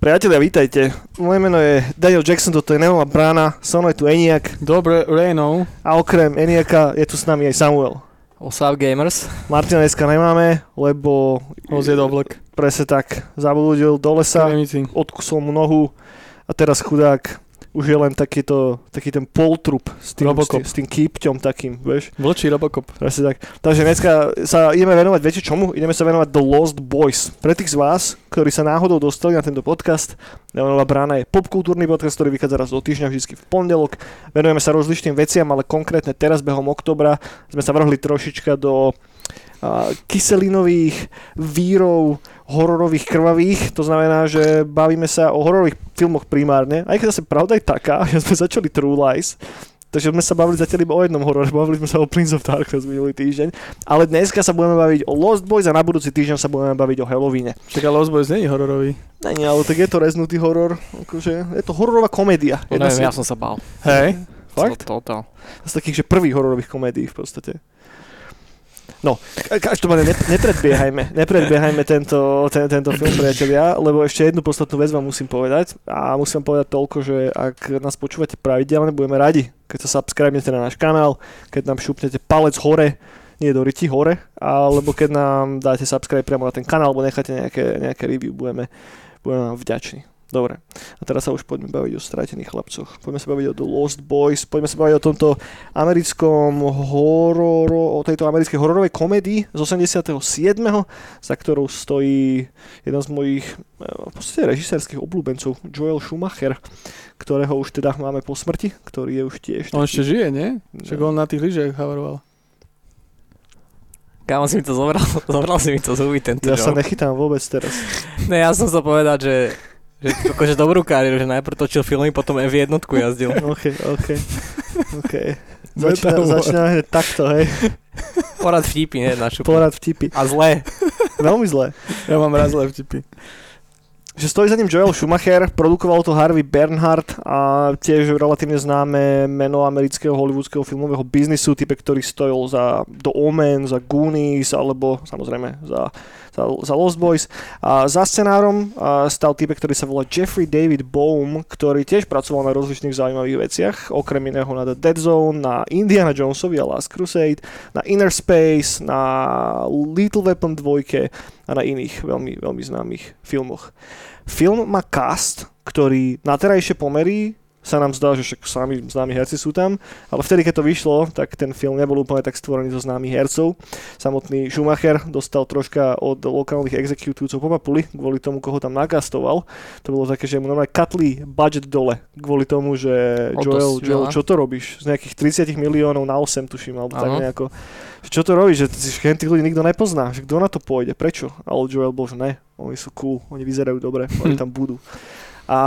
Priatelia, vítajte. Moje meno je Daniel Jackson, toto je Neola Brána, so mnou je tu Eniak Dobre, Reno. a okrem Eniaka je tu s nami aj Samuel. Osav Gamers. Martina dneska nemáme, lebo Ho zjedol vlk. presne tak zablúdil do lesa, Kremici. odkusol mu nohu a teraz chudák už je len takýto, taký ten poltrup s tým, s Robocop. tým, s tým kýpťom takým, vieš. Vlčí Robocop. Presne tak. Takže dneska sa ideme venovať, viete čomu? Ideme sa venovať The Lost Boys. Pre tých z vás, ktorí sa náhodou dostali na tento podcast, Neonová brána je popkultúrny podcast, ktorý vychádza raz do týždňa, vždy v pondelok. Venujeme sa rozličným veciam, ale konkrétne teraz behom oktobra sme sa vrhli trošička do kyselinových vírov hororových krvavých, to znamená, že bavíme sa o hororových filmoch primárne, aj keď zase pravda je taká, že sme začali True Lies, Takže sme sa bavili zatiaľ iba o jednom horore, bavili sme sa o Prince of Darkness minulý týždeň, ale dneska sa budeme baviť o Lost Boys a na budúci týždeň sa budeme baviť o Halloweene. Čak ale Lost Boys nie je hororový. Nie, ale tak je to reznutý horor, akože je to hororová komédia. No, neviem, z, ja som sa bál. Hej. Fakt? Z takých, že prvých hororových komédií v podstate. No, ka- každopádne ne, nepredbiehajme, nepredbiehajme tento, ten, tento film, priatelia, lebo ešte jednu podstatnú vec vám musím povedať a musím vám povedať toľko, že ak nás počúvate pravidelne, budeme radi, keď sa subscribnete na náš kanál, keď nám šupnete palec hore, nie do ryti hore, alebo keď nám dáte subscribe priamo na ten kanál, alebo necháte nejaké, nejaké review, budeme, budeme vám vďační. Dobre, a teraz sa už poďme baviť o stratených chlapcoch. Poďme sa baviť o The Lost Boys, poďme sa baviť o tomto americkom hororo, o tejto americkej hororovej komédii z 87., za ktorou stojí jeden z mojich eh, v podstate režisérskych obľúbencov, Joel Schumacher, ktorého už teda máme po smrti, ktorý je už tiež... On taký- ešte žije, nie? Však on na tých lyžiach havaroval. Kámo si mi to zobral, zobral si mi to z huby tento Ja sa joke. nechytám vôbec teraz. Ne, ja som sa povedať, že že akože dobrú kariéru, že najprv točil filmy, potom F1 jazdil. OK, OK, OK. Začína, začína hneď takto, hej. Porad vtipy, ne, na šupu. Porad vtipy. A zlé. Veľmi zlé. Ja mám raz zlé vtipy. že stojí za ním Joel Schumacher, produkoval to Harvey Bernhardt a tiež relatívne známe meno amerického hollywoodského filmového biznisu, type, ktorý stojil za The Omen, za Goonies alebo samozrejme za, za, Lost Boys. A za scenárom stal type, ktorý sa volá Jeffrey David Bohm, ktorý tiež pracoval na rozličných zaujímavých veciach, okrem iného na The Dead Zone, na Indiana Jonesovi a Last Crusade, na Inner Space, na Little Weapon 2 a na iných veľmi, veľmi známych filmoch. Film má cast, ktorý na terajšie pomery sa nám zdá, že však sami známi herci sú tam, ale vtedy, keď to vyšlo, tak ten film nebol úplne tak stvorený zo známych hercov. Samotný Schumacher dostal troška od lokálnych exekutívcov po papuli kvôli tomu, koho tam nakastoval. To bolo také, že mu normálne katli budget dole kvôli tomu, že Joel, Joel, čo to robíš? Z nejakých 30 miliónov na 8 tuším, alebo tak Áno. nejako. Čo to robíš? Že tých ľudí nikto nepozná. Že kto na to pôjde? Prečo? Ale Joel bol, že ne, oni sú cool, oni vyzerajú dobre, oni tam budú. A,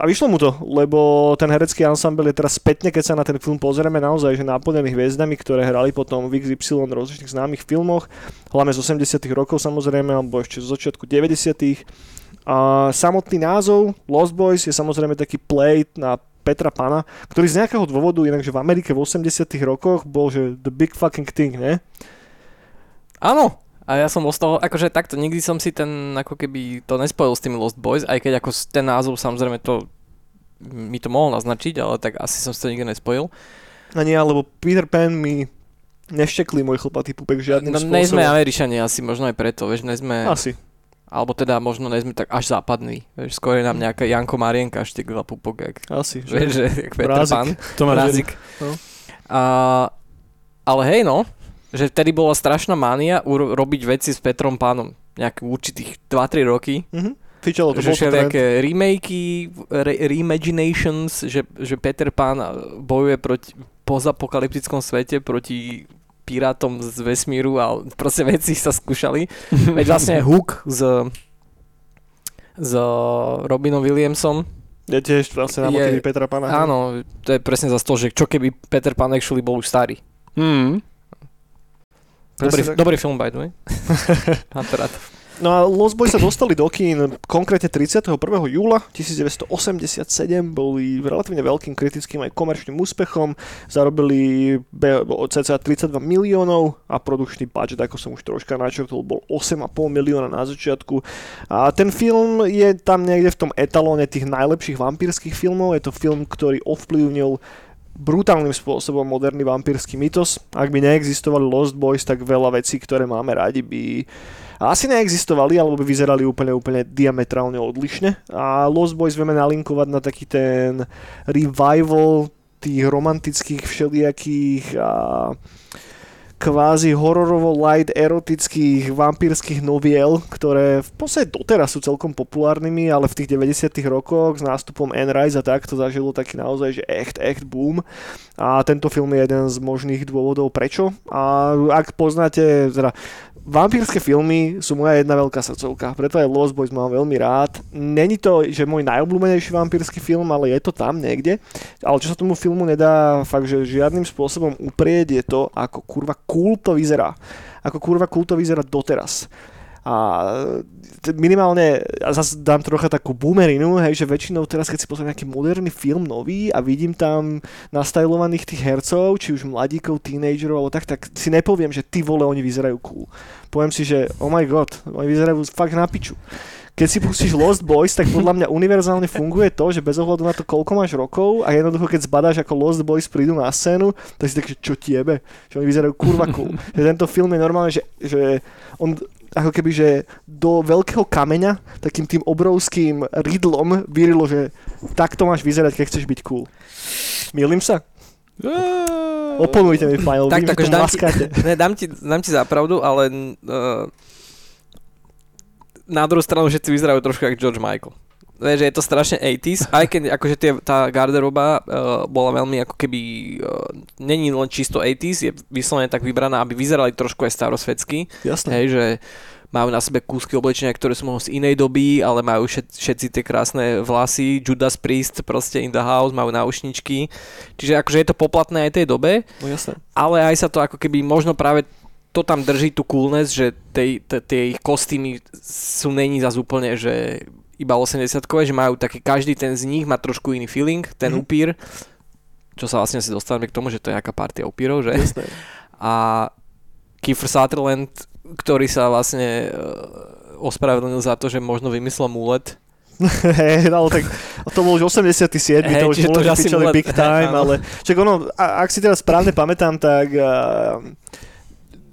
a vyšlo mu to, lebo ten herecký ensemble je teraz spätne, keď sa na ten film pozrieme, naozaj že naplnený hviezdami, ktoré hrali potom v XY rozličných známych filmoch, hlavne z 80 rokov samozrejme, alebo ešte z začiatku 90 A samotný názov Lost Boys je samozrejme taký play na Petra Pana, ktorý z nejakého dôvodu, inakže v Amerike v 80 rokoch bol, že the big fucking thing, ne? Áno. A ja som bol z toho, akože takto, nikdy som si ten, ako keby to nespojil s tými Lost Boys, aj keď ako s- ten názov samozrejme to mi to mohol naznačiť, ale tak asi som si to nikdy nespojil. A nie, lebo Peter Pan mi neštekli môj chlpatý pupek žiadnym No, spôsobom. nejsme Američania asi, možno aj preto, vieš, nejsme, Asi. alebo teda možno nejsme tak až západní, vieš, skôr je nám nejaká Janko Marienka štekla pupok, jak, Asi. Že? vieš, že jak Peter. Pan. To. No. A, ale hej no, že vtedy bola strašná mánia uro- robiť veci s Petrom Pánom, nejakých určitých 2-3 roky, Mhm. Fičalo to, že všelijaké remakey, re, reimaginations, že, že Peter Pán bojuje proti pozapokalyptickom svete proti pirátom z vesmíru a proste veci sa skúšali. Veď vlastne Hook s, s Robinom Williamsom, Je tiež vlastne na motivy Petra Pana. áno, to je presne za to, že čo keby Peter Pan actually bol už starý. Hmm. Dobrý, tak. dobrý film, by the way. Mám to rád. No a Lost Boys sa dostali do kín konkrétne 31. júla 1987, boli relatívne veľkým kritickým aj komerčným úspechom, zarobili cca 32 miliónov a produkčný budget, ako som už troška načrtol, bol 8,5 milióna na začiatku. A ten film je tam niekde v tom etalóne tých najlepších vampírskych filmov, je to film, ktorý ovplyvnil brutálnym spôsobom moderný vampírsky mytos. Ak by neexistovali Lost Boys, tak veľa vecí, ktoré máme radi, by asi neexistovali, alebo by vyzerali úplne, úplne diametrálne odlišne. A Lost Boys vieme nalinkovať na taký ten revival tých romantických všelijakých a kvázi hororovo light erotických vampírskych noviel, ktoré v podstate doteraz sú celkom populárnymi, ale v tých 90 rokoch s nástupom Anne Rice a tak to zažilo taký naozaj, že echt, echt boom. A tento film je jeden z možných dôvodov prečo. A ak poznáte, teda Vampírske filmy sú moja jedna veľká srdcovka, preto aj Lost Boys mám veľmi rád. Není to, že môj najobľúbenejší vampírsky film, ale je to tam niekde. Ale čo sa tomu filmu nedá fakt, že žiadnym spôsobom uprieť je to, ako kurva cool to vyzerá. Ako kurva cool to vyzerá doteraz. A minimálne, a zase dám trocha takú boomerinu, hej, že väčšinou teraz, keď si pozriem nejaký moderný film nový a vidím tam nastajlovaných tých hercov, či už mladíkov, tínejdžerov alebo tak, tak si nepoviem, že ty vole, oni vyzerajú cool. Poviem si, že oh my god, oni vyzerajú fakt na piču keď si pustíš Lost Boys, tak podľa mňa univerzálne funguje to, že bez ohľadu na to, koľko máš rokov a jednoducho keď zbadáš ako Lost Boys prídu na scénu, tak si tak, že čo tiebe, že oni vyzerajú kurva cool. že tento film je normálne, že, že on ako keby, že do veľkého kameňa takým tým obrovským rydlom vyrilo, že takto máš vyzerať, keď chceš byť cool. Milím sa? Oponujte mi, Pajo, tak, tak, dám, ti, maskáte. ne, dám, ti, dám ti za pravdu, ale uh, na druhú stranu všetci vyzerajú trošku ako George Michael. Vieš, že je to strašne 80s, aj keď akože tie, tá garderoba uh, bola veľmi ako keby, uh, není len čisto 80s, je vyslovene tak vybraná, aby vyzerali trošku aj starosvedsky. Jasné. Hej, že majú na sebe kúsky oblečenia, ktoré sú možno z inej doby, ale majú všet, všetci tie krásne vlasy, Judas Priest proste in the house, majú náušničky. Čiže akože je to poplatné aj tej dobe, No jasné. ale aj sa to ako keby možno práve to tam drží tú coolness, že tie ich kostýmy sú není zase úplne, že iba 80-kové, že majú taký, každý ten z nich má trošku iný feeling, ten Mhm. mm. upír, čo sa vlastne si dostaneme k tomu, že to je aká partia upírov, že? Jasné. A Kiefer Sutherland, ktorý sa vlastne e, ospravedlnil za to, že možno vymyslel múlet, Hej, ale tak to bol už 87, Hej, to už bolo, že asi big time, ale čak ono, a, ak si teraz správne pamätám, tak uh,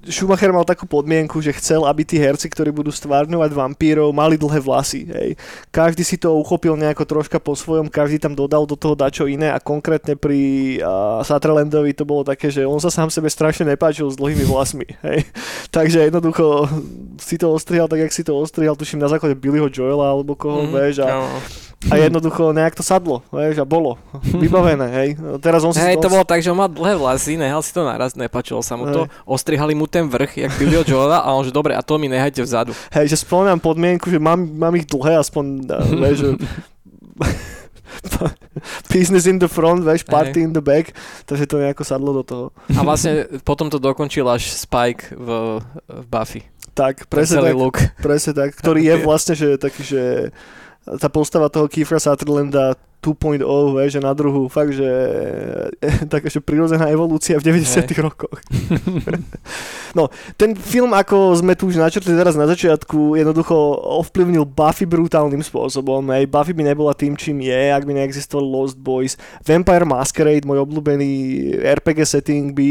Schumacher mal takú podmienku, že chcel, aby tí herci, ktorí budú stvárňovať vampírov, mali dlhé vlasy. Hej. Každý si to uchopil nejako troška po svojom, každý tam dodal do toho dačo iné a konkrétne pri uh, Sutherlandovi to bolo také, že on sa sám sebe strašne nepáčil s dlhými vlasmi. Hej. Takže jednoducho si to ostrihal tak, jak si to ostrihal, tuším na základe Billyho Joela alebo koho, mm, vieš, a, áno. A jednoducho nejak to sadlo, vieš, a bolo vybavené, hej. Teraz on si Hej, to bolo tak, že on mal dlhé vlasy, nehal si to naraz, nepáčilo sa mu to, ostrihali mu ten vrch, jak Billyho Joela a on že dobre, a to mi nehajte vzadu. Hej, že spomínam podmienku, že mám, mám ich dlhé, aspoň, uh, vieš, že business in the front, vieš, party Hej. in the back, takže to nejako sadlo do toho. A vlastne potom to dokončil až Spike v, v Buffy. Tak, presne tak, presne tak, ktorý je vlastne, že taký, že tá postava toho Kiefera Sutherlanda 2.0, vieš, že na druhú, fakt, že taká, že prirodzená evolúcia v 90 rokoch. no, ten film, ako sme tu už načrtli teraz na začiatku, jednoducho ovplyvnil Buffy brutálnym spôsobom. Hej. Buffy by nebola tým, čím je, ak by neexistoval Lost Boys. Vampire Masquerade, môj obľúbený RPG setting, by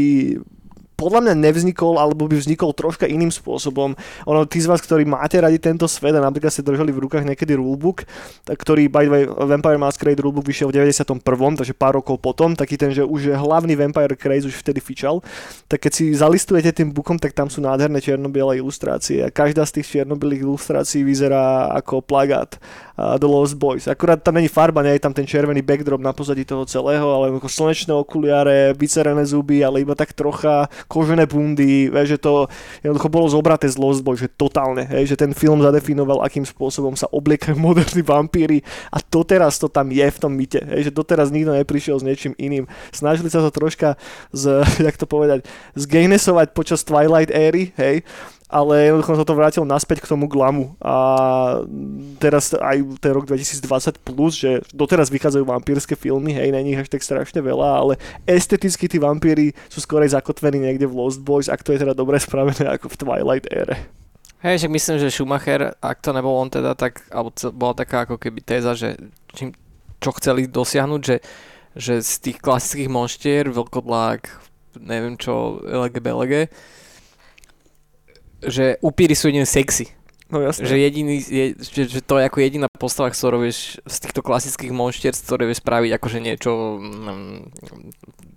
podľa mňa nevznikol, alebo by vznikol troška iným spôsobom. Ono, tí z vás, ktorí máte radi tento svet a napríklad ste držali v rukách niekedy rulebook, ktorý by the way, Vampire Masquerade rulebook vyšiel v 91., takže pár rokov potom, taký ten, že už hlavný Vampire Craze už vtedy fičal, tak keď si zalistujete tým bookom, tak tam sú nádherné čierno-biele ilustrácie a každá z tých čierno-bielých ilustrácií vyzerá ako plagát uh, The Lost Boys. Akurát tam není farba, nie je tam ten červený backdrop na pozadí toho celého, ale ako slnečné okuliare, vycerené zuby, ale iba tak trocha kožené bundy, vieš, že to jednoducho bolo zobraté z Lost Boys, že totálne, hej, že ten film zadefinoval, akým spôsobom sa obliekajú moderní vampíry a doteraz to tam je v tom myte, hej, že doteraz nikto neprišiel s niečím iným. Snažili sa to troška z, jak to povedať, zgejnesovať počas Twilight éry, hej, ale jednoducho sa to vrátil naspäť k tomu glamu a teraz aj ten rok 2020 plus, že doteraz vychádzajú vampírske filmy, hej, není ich až tak strašne veľa, ale esteticky tí vampíry sú skôr aj zakotvení niekde v Lost Boys, ak to je teda dobre spravené ako v Twilight ére. Hej, však myslím, že Schumacher, ak to nebol on teda, tak, alebo bola taká ako keby téza, že čím, čo chceli dosiahnuť, že, že z tých klasických monštier, vlkodlák, neviem čo, LG, BLG, že upíry sú jediný sexy. No jasne. Že, jediný, je, že, že to je ako jediná postava, ktorú vieš z týchto klasických monštier, ktoré vieš spraviť akože niečo mm,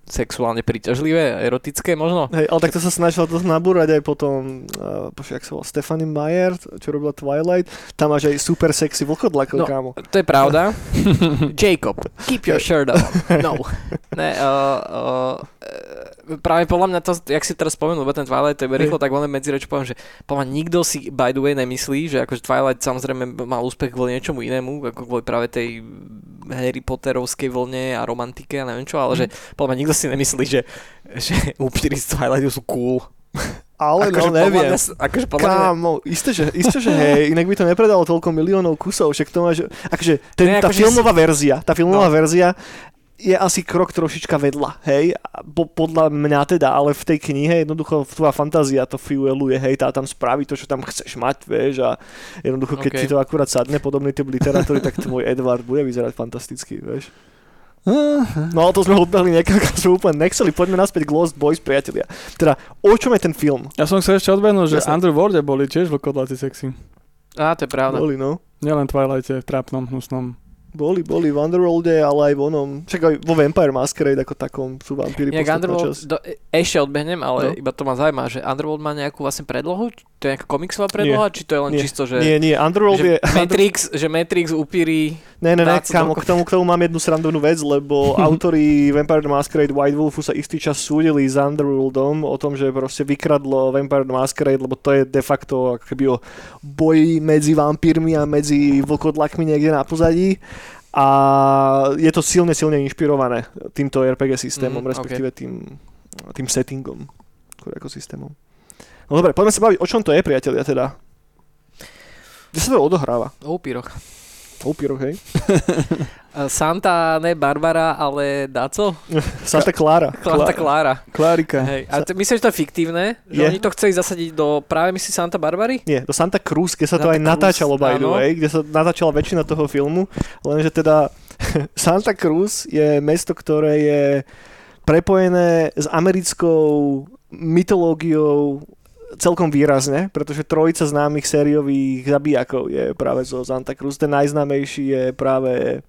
sexuálne príťažlivé, erotické možno. Hej, ale tak to sa snažila to nabúrať aj potom, uh, počkaj, jak sa volá, Stephanie Meyer, čo robila Twilight, tam máš aj super sexy vlkodlakov, No, kámo. To je pravda. Jacob, keep your shirt on. No. Ne, uh, uh, práve podľa mňa to, jak si teraz spomenul, ten Twilight, to je rýchlo, tak len medzi reč poviem, že podľa nikto si by the way nemyslí, že akože Twilight samozrejme mal úspech kvôli niečomu inému, ako kvôli práve tej Harry Potterovskej vlne a romantike a neviem čo, ale že podľa mňa nikto si nemyslí, že, že upíry z Twilightu sú cool. Ale akože no neviem. Mňa, akože podľa mňa, Kámo, isté že, isté, že hej, inak by to nepredalo toľko miliónov kusov, však to máš, akože ten, Ne, tá akože filmová verzia, tá filmová No. verzia je asi krok trošička vedľa, hej, po, podľa mňa teda, ale v tej knihe jednoducho tvoja fantázia to fueluje, hej, tá tam spraví to, čo tam chceš mať, vieš, a jednoducho, keď OK. ti to akurát sadne, podobný typ literatúry, tak tvoj Edward bude vyzerať fantasticky, vieš. No ale to sme odbehli niekam, kam sme úplne nechceli, poďme naspäť k Lost Boys, priatelia. Teda, o čom je ten film? Ja som chcel ešte odbehnúť, že Jasne. Underworlde boli tiež vlkodláci sexy. á, to je pravda. Boli, no. Nielen Twilighte, v trápnom, hnusnom. Boli, boli v Underworlde, ale aj v onom, však aj vo Vampire Masquerade ako takom sú vampíry Inak Underworld, časť. do, ešte odbehnem, ale No. iba to ma zaujíma, že Underworld má nejakú vlastne predlohu? To je nejaká komiksová predloha? Či to je len Nie. čisto, že... Nie, nie, Underworld že je... Matrix, že Matrix upíri... Ne, ne, ne, kámo, k tomu, k tomu mám jednu srandovnú vec, lebo autori Vampire the Masquerade White Wolfu sa istý čas súdili s Underworldom o tom, že proste vykradlo Vampire the Masquerade, lebo to je de facto keby o boji medzi vampírmi a medzi vlkodlakmi niekde na pozadí. A je to silne, silne inšpirované týmto RPG systémom, mm, respektíve tým, tým settingom, ako systémom. No dobre, poďme sa baviť, o čom to je, priatelia, teda. Kde sa to odohráva? O upíroch. Upíroch, hej? Santa, ne Barbara, ale Daco? Santa Clara. Santa Clara. Klárika. Hej. A t- myslíš, že to je fiktívne? Že Je. oni to chceli zasadiť do práve myslí Santa Barbary? Nie, do Santa Cruz, kde sa to Santa aj Cruz, natáčalo, by the way, kde sa natáčala väčšina toho filmu, lenže teda Santa Cruz je mesto, ktoré je prepojené s americkou mytológiou celkom výrazne, pretože trojica známych sériových zabijakov je práve zo Santa Cruz. Ten najznámejší je práve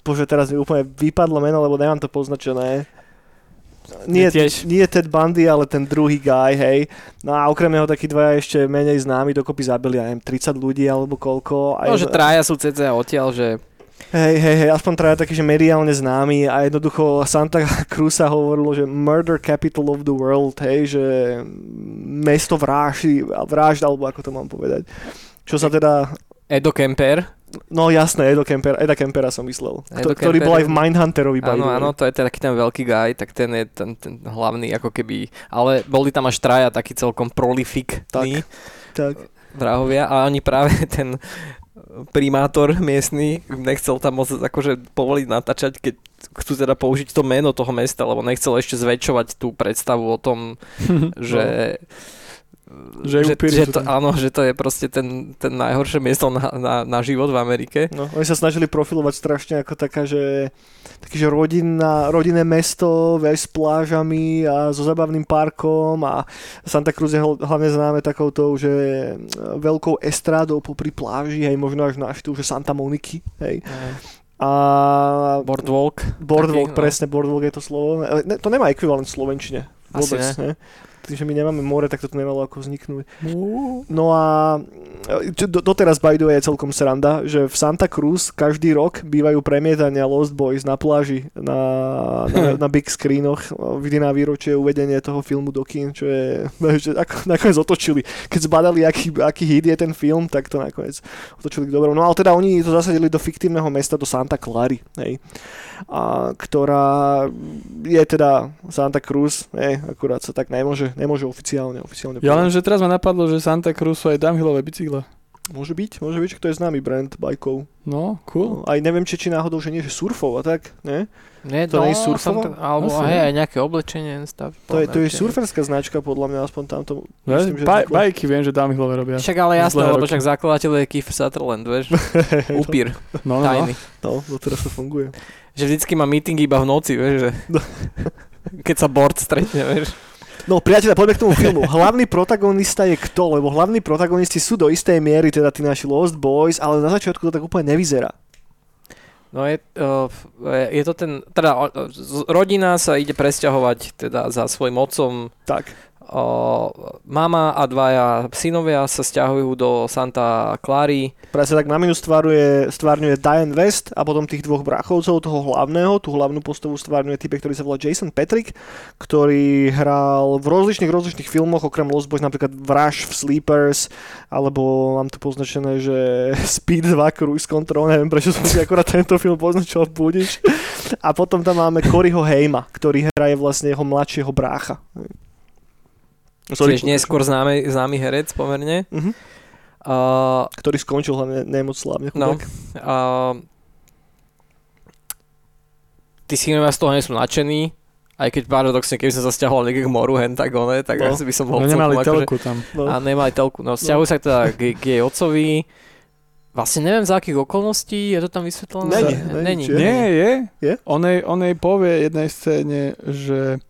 Bože, teraz mi úplne vypadlo meno, lebo nemám to poznačené. Nie, tiež. nie Ted Bundy, ale ten druhý guy, hej. No a okrem neho takí dvaja ešte menej známi, dokopy zabili, ja neviem, 30 ľudí alebo koľko. A No, že jedno- traja sú cca odtiaľ, že Hej, hej, hej, aspoň traja taký, že mediálne známy a jednoducho Santa Cruz sa hovorilo, že murder capital of the world, hej, že mesto vraždy, vražd, alebo ako to mám povedať. Čo sa teda, Edo Kemper. no jasné, Edo Kemper, Eda Kempera som myslel, Edo Kto, ktorý Kemper bol aj v Mindhunterovi. Áno, áno, to je taký ten veľký guy, tak ten je ten, ten hlavný ako keby, ale boli tam až traja taký celkom prolifikní Tak. vrahovia a oni práve ten primátor miestny nechcel tam moc akože povoliť natáčať, keď chcú teda použiť to meno toho mesta, lebo nechcel ešte zväčšovať tú predstavu o tom, že... Že že, že to, áno, že to je proste ten, ten najhoršie miesto na, na, na život v Amerike. No, oni sa snažili profilovať strašne ako taká, že taký, že rodinná, rodinné mesto, vieš, s plážami a so zabavným parkom a Santa Cruz je hl- hlavne známe takouto, že e, veľkou estrádou popri pláži, hej, možno až na štýl, že Santa Moniky, hej. A Boardwalk. Boardwalk, taký, no. presne, Boardwalk je to slovo. Ne, to nemá ekvivalent v Slovenčine. Asi Vôbec, ne. ne? Tým, že my nemáme more, tak toto nemalo ako vzniknúť. No a čo do, doteraz by the way je celkom sranda, že v Santa Cruz každý rok bývajú premietania Lost Boys na pláži na, na, na big screenoch vždy na výročie uvedenie toho filmu do kín, čo je, že ako, nakoniec otočili. Keď zbadali, aký, aký hit je ten film, tak to nakoniec otočili k dobrom. No ale teda oni to zasadili do fiktívneho mesta, do Santa Clary, hej. A, ktorá je teda Santa Cruz, hej, akurát sa tak nemôže nemôže oficiálne, oficiálne Ja len, že teraz ma napadlo, že Santa Cruz sú aj downhillové bicykle. Môže byť, môže byť, že to je známy brand bajkov. No, cool. Aj neviem, či, či náhodou, že nie, že surfov a tak, ne? Nie, To nie je surfovo? to- Alebo Asi hej, aj nejaké oblečenie. Stav, To je, to je surferská značka, podľa mňa, aspoň tamto. Ja, myslím, že baj, bajky viem, že downhillové robia. Však ale jasné, lebo však zakladateľ je Kiefer Sutherland, vieš. Upír, No, no, no. tajný. No, doteraz to funguje. Že vždycky má meeting iba v noci, vieš, že... No. Keď sa board stretne, vieš. No priateľe, poďme k tomu filmu. Hlavný protagonista je kto? Lebo hlavní protagonisti sú do istej miery teda tí naši Lost Boys, ale na začiatku to tak úplne nevyzerá. No je, uh, je to ten, teda rodina sa ide presťahovať teda za svojim otcom. Tak. Mama a dvaja synovia sa stiahujú do Santa Clary. Presne tak maminu stváruje, stvárňuje Diane West a potom tých dvoch brachovcov, toho hlavného, tú hlavnú postavu stvárňuje typek, ktorý sa volá Jason Patrick, ktorý hral v rozličných, rozličných filmoch, okrem Lost Boys, napríklad v Rush, v Sleepers, alebo mám tu poznačené, že Speed 2 Cruise Control, neviem prečo som si akorát tento film poznačil budič. A potom tam máme Coryho Heima, ktorý hraje vlastne jeho mladšieho brácha. Tiež neskôr známy, známy herec pomerne. Mhm. Uh, Ktorý skončil hlavne nemoc slávne. No. uh, tí synovia z toho nie sú nadšení, aj keď paradoxne, keby som sa stiahoval niekde k moru, hen tak one, tak No. asi by som bol No nemali celkom akože- telku tam. No. A nemali telku. No, vzťahujú sa teda k, k jej otcovi. Vlastne neviem za akých okolností, je to tam vysvetlené? Není, není, není. Nie, je. Je? On jej, on jej povie jednej scéne, že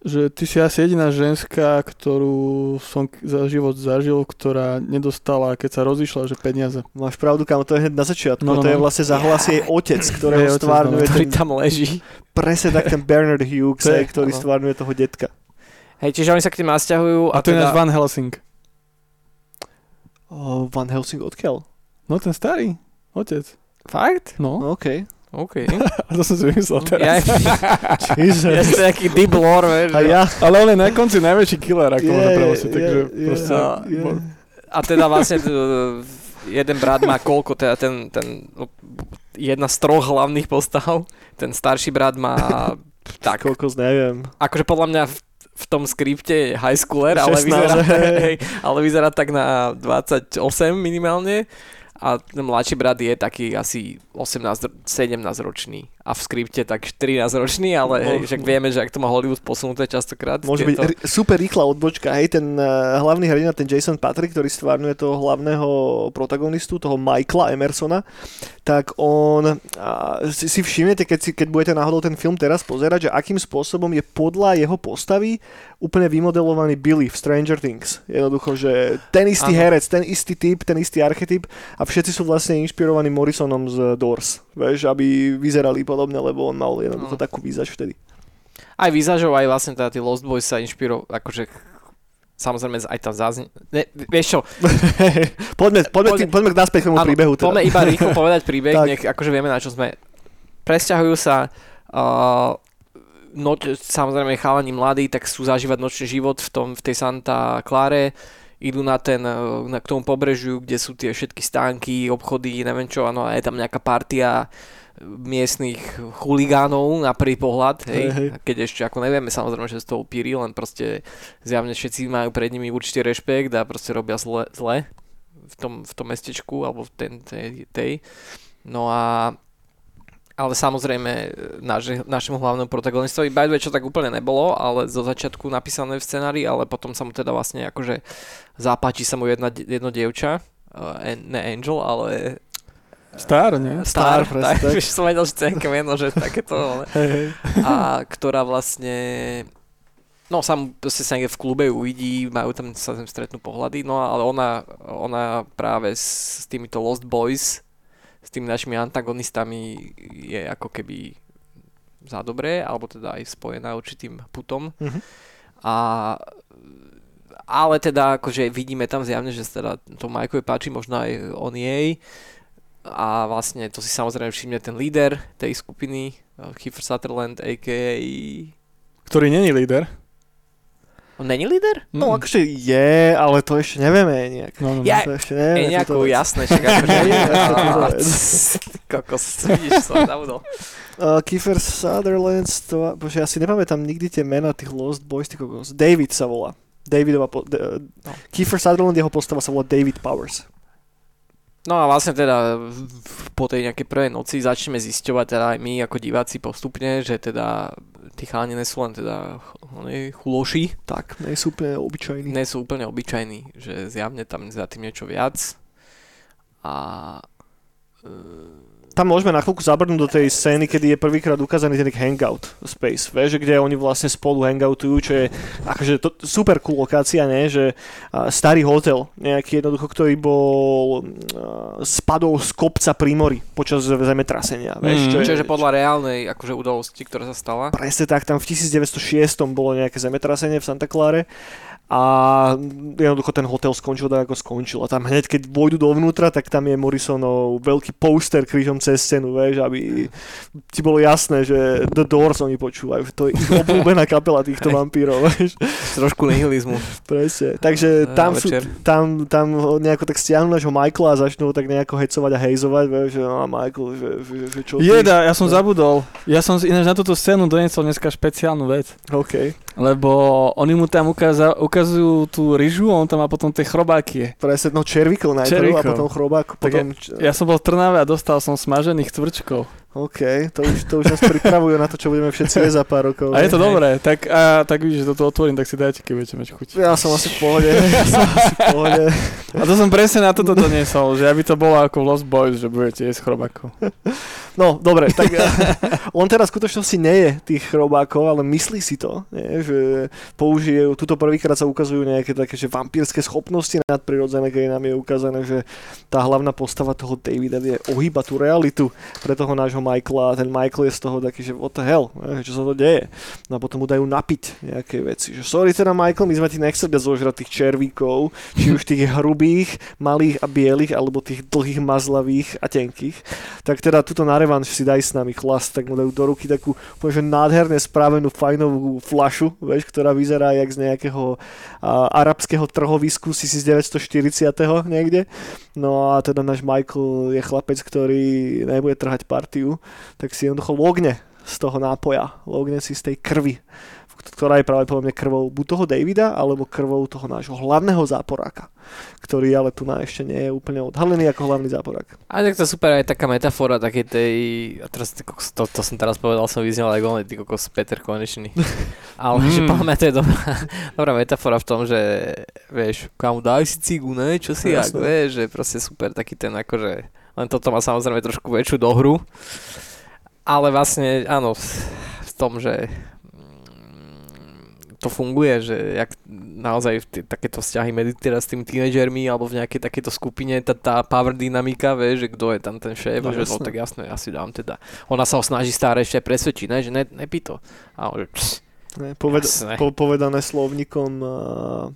že ty si asi jediná ženská, ktorú som za život zažil, ktorá nedostala, keď sa rozišla, že peniaze. Máš pravdu, kam to je hneď na začiatku. No, no, to je no. vlastne zahlas jej otec, ktorého otec, stvárňuje Ktorý ten, tam leží. presne tak ten Bernard Hughes, To je- ktorý áno. stvárňuje toho detka. Hej, čiže oni sa k tým nasťahujú a, A, to je teda... náš Van Helsing. Oh, Van Helsing odkiaľ? No ten starý, otec. Fakt? No, OK. OK. a to som si vymyslel Ja, teraz. Jesus. ja som nejaký deep lore, vieš. A ja... Ale on je na konci najväčší killer, ako Je, môže premosiť, je, takže je, proste... je. bol- A teda vlastne t- jeden brat má koľko, teda ten, ten no, jedna z troch hlavných postav, ten starší brat má tak, Koľko neviem. akože podľa mňa v, v tom skripte je high schooler, ale 16, vyzerá, hej. hej, ale vyzerá tak na 28 minimálne a ten mladší brat je taký asi 18, 17 ročný a v skripte tak 13 ročný, ale hej, však vieme, že ak to má Hollywood posunuté častokrát. Môže byť tieto- r- super rýchla odbočka. Hej, ten uh, hlavný hrdina, ten Jason Patrick, ktorý stvárňuje toho hlavného protagonistu, toho Michaela Emersona, tak on, uh, si, si všimnete, keď, si, keď budete náhodou ten film teraz pozerať, že akým spôsobom je podľa jeho postavy úplne vymodelovaný Billy v Stranger Things. Jednoducho, že ten istý Áno. herec, ten istý typ, ten istý archetyp a všetci sú vlastne inšpirovaní Morrisonom z Doors. Vieš, aby vyzerali podobne, lebo on mal jednoducho No. takú výzaž vtedy. Aj výzažov, aj vlastne teda tí Lost Boys sa inšpirovali, akože samozrejme aj tam zázne... Ne, vieš čo, poďme, poďme, Poďme- poďme, naspäť k tomu áno, príbehu. Teda. poďme iba rýchlo povedať príbeh, nech akože vieme, na čo sme. Presťahujú sa, uh, noč, samozrejme chalani mladí, tak sú zažívať nočný život v, tom, v tej Santa Clare, idú na ten, uh, na, k tomu pobrežiu, kde sú tie všetky stánky, obchody, neviem čo, áno, a je tam nejaká partia miestnych chuligánov na prvý pohľad, hej, Hej, keď ešte ako nevieme samozrejme, že z toho píri, len proste zjavne všetci majú pred nimi určitý rešpekt a proste robia zle, zle v tom, v tom mestečku alebo v ten, tej, tej. No a ale samozrejme naš, našemu hlavnému protagonistovi, by the way, čo tak úplne nebolo, ale zo začiatku napísané v scenári, ale potom sa mu teda vlastne akože zapáči sa mu jedna, jedno dievča, uh, ne Angel, ale Star, nie? Star, Star, presne tak, tak. som vedel, že cenka meno, že takéto, ale, a ktorá vlastne no sam proste sa niekde v klube uvidí, majú tam sa tam stretnú pohľady, no ale ona, ona práve s týmito Lost Boys, s tými našimi antagonistami je ako keby za dobré, alebo teda aj spojená určitým putom. Mhm. A ale teda akože vidíme tam zjavne, že teda to Majkovi páči, možno aj on jej. A vlastne to si samozrejme všimne ten líder tej skupiny, Kiefer Sutherland, a.k.a. Ktorý není líder. On není líder? No Mm. akože je, ale to ešte nevieme nejak. No, no, no. Ja- To ešte nevieme. Je nejakú, jasné, čak akože... Kokos, vidíš, som zabudol. Uh, Kiefer Sutherland, to, bože, ja si nepamätám nikdy tie mená tých Lost Boys, ty kokos. David sa volá. Davidova, po, de, no. Kiefer Sutherland, jeho postava sa volá David Powers. No a vlastne teda po tej nejakej prvej noci začneme zisťovať teda aj my ako diváci postupne, že teda tí chalani nie sú len teda oni chuloši, Tak, nie sú úplne obyčajní. nie sú úplne obyčajní, že zjavne tam za tým niečo viac. A e, Tam môžeme na chvíľku zabrnúť do tej scény, kedy je prvýkrát ukázaný ten hangout space, vieš, že kde oni vlastne spolu hangoutujú, čo je akože to, super cool lokácia, ne, že starý hotel, nejaký jednoducho, ktorý bol spadol z kopca pri mori počas zemetrasenia, vieš, Mm. čo je, čiže podľa reálnej akože udalosti, ktorá sa stala. Presne tak, tam v 1906 bolo nejaké zemetrasenie v Santa Clare a jednoducho ten hotel skončil tak, ako skončil. A tam hneď, keď vojdu dovnútra, tak tam je Morrisonov veľký poster krížom cez scénu, vieš, aby ti bolo jasné, že The Doors oni počúvajú, že to je ich obľúbená kapela týchto vampírov, vieš, Trošku nihilizmu. presne. Takže Eh, tam, sú, tam, tam nejako tak stiahnu nášho Michaela a začnú ho tak nejako hecovať a hejzovať, vieš, že no, Michael, že, že, že čo? Jeda, ja som zabudol. Ja som ináč na túto scénu doniesol dneska špeciálnu vec. OK, Lebo oni mu tam ukáza, ukazujú tú ryžu a on tam má potom tie chrobáky. presne, no červíkov najprv a Červíkov. potom chrobák, potom... Ja som bol v Trnave a dostal som smažených tvrčkov. OK, to už, to už nás pripravujú na to, čo budeme všetci jesť za pár rokov. A je to Hej. dobré, tak, a, tak vidíš, že toto otvorím, tak si dajte, keď budete mať chuť. Ja som asi v pohode, ja som asi v pohode. A to som presne na toto doniesol, že aby to bolo ako v Lost Boys, že budete jesť chrobákov. No, dobre, tak eh, on teraz v skutočnosti neje tých chrobákov, ale myslí si to, nie? že použije, tuto prvýkrát sa ukazujú nejaké také, že vampírske schopnosti nadprirodzené, keď nám je ukázané, že tá hlavná postava toho Davida vie ohýbať tú realitu pre toho nášho Michaela a ten Michael je z toho taký, že what the hell, nie? čo sa to deje. No a potom mu dajú napiť nejaké veci, že sorry teda Michael, my sme ti nechceli zožrať tých červíkov, či už tých hrubých, malých a bielých, alebo tých dlhých, mazlavých a tenkých tak teda túto na revanš si daj s nami chlast, tak mu dajú do ruky takú že nádherne spravenú fajnovú flašu, vieš, ktorá vyzerá jak z nejakého a, arabského trhovisku z 1940. niekde. No a teda náš Michael je chlapec, ktorý nebude trhať partiu, tak si jednoducho logne z toho nápoja, logne si z tej krvi ktorá je pravdepodobne krvou buď toho Davida, alebo krvou toho nášho hlavného záporáka, ktorý ale tu na ešte nie je úplne odhalený ako hlavný záporák. A tak to je super aj taká metafora takej tej, a teraz kokos, to, to som teraz povedal, som vyznal aj golný, ty kokos Peter Konečný. Ale Mm. že podľa mňa to je dobrá, dobrá metafora v tom, že vieš, kam daj si cigu, ne, čo si jak, Jasné. vieš, že proste super taký ten akože, len toto má samozrejme trošku väčšiu dohru, ale vlastne áno, v tom, že mm, to funguje, že jak naozaj v t- takéto vzťahy medzi teraz s tými tínedžermi alebo v nejakej takéto skupine tá, tá power dynamika, vieš, že kto je tam ten šéf No a že no tak jasné, ja si dám teda. Ona sa ho snaží stále ešte presvedčiť, ne, že ne, nepí to. A on pss, Ne, poved- Jasné. po- povedané slovníkom uh,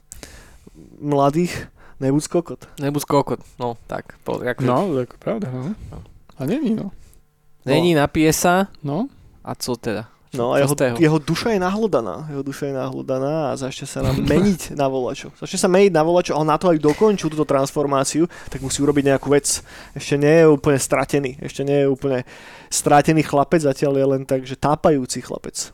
mladých, nebudz kokot. nebudь kokot, no tak. Po, akože, No, tak pravda, no. A není, no. Není, napije sa No, a co teda? No a jeho, jeho duša je nahlodaná. Jeho duša je nahlodaná a začne sa nám meniť na volačo. Začne sa meniť na volačo, ale na to, aby dokončil túto transformáciu, tak musí urobiť nejakú vec. Ešte nie je úplne stratený. Ešte nie je úplne stratený chlapec, zatiaľ je len tak, že tápajúci chlapec.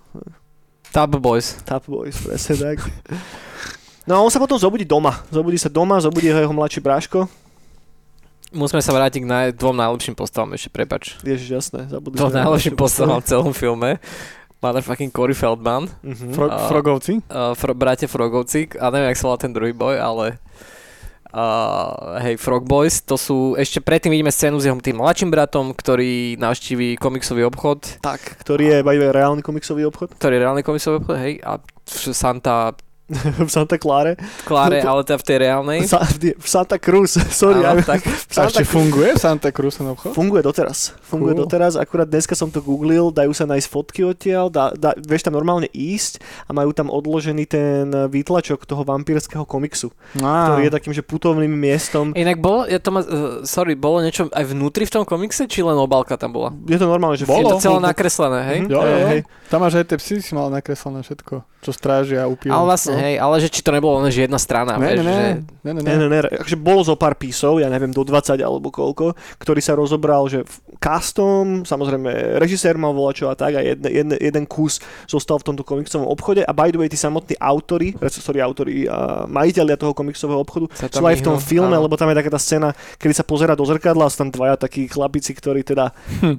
Tap Boys. Tap boys, presne tak. No a on sa potom zobudí doma. Zobudí sa doma, zobudí ho jeho mladší bráško. Musíme sa vrátiť k naj, dvom najlepším postavám ešte, prepač. Ježiš, jasné, zabudli Dvom najlepším postavám v celom filme. Motherfucking Corey Feldman. Mhm. Fro- A- Frogovci. uh, fro, bratia Frogovci, a neviem, jak sa volá ten druhý boj, ale uh, hej, Frog Boys, to sú, ešte predtým vidíme scénu s jeho tým mladším bratom, ktorý navštíví komiksový obchod, Tak, ktorý je by reálny komiksový obchod ktorý je reálny komiksový obchod, hej, a Santa v Santa Clare. Clare, ale teda v tej reálnej. Sa, v Santa Cruz, sorry. Áno, tak, v A Santa ešte funguje v Santa Cruz ten obchod? Funguje doteraz. Funguje Cool. doteraz, akurát dneska som to googlil, dajú sa nájsť fotky odtiaľ, dá, dá, vieš tam normálne ísť a majú tam odložený ten výtlačok toho vampírskeho komiksu, Á, ktorý je takým, že putovným miestom. Inak bolo, ja to ma, uh, sorry, bolo niečo aj vnútri v tom komikse, či len obálka tam bola? Je to normálne, že Bolo. Je to celé nakreslené, hej? Mhm. Jo, jo, Hej, jo. hej. Tam máš aj tie psy, si mal nakreslené všetko. čo strážia upívajú. Ale vlastne. Hej, ale že či to nebolo len, že jedna strana, Ne, vieš, ne, že... ne, ne, ne, Ne, ne, ne, akože bolo zo pár písov, ja neviem, do 20 alebo koľko, ktorý sa rozobral, že v custom, samozrejme, režisér mal volačo a tak a jeden, jeden, jeden kus zostal v tomto komiksovom obchode a by the way, tí samotní autory, sorry, autory a majiteľia toho komiksového obchodu sú aj v tom vyhnú, filme, áno. lebo tam je taká tá scéna, kedy sa pozera do zrkadla a sú tam dvaja takí chlapici, ktorí teda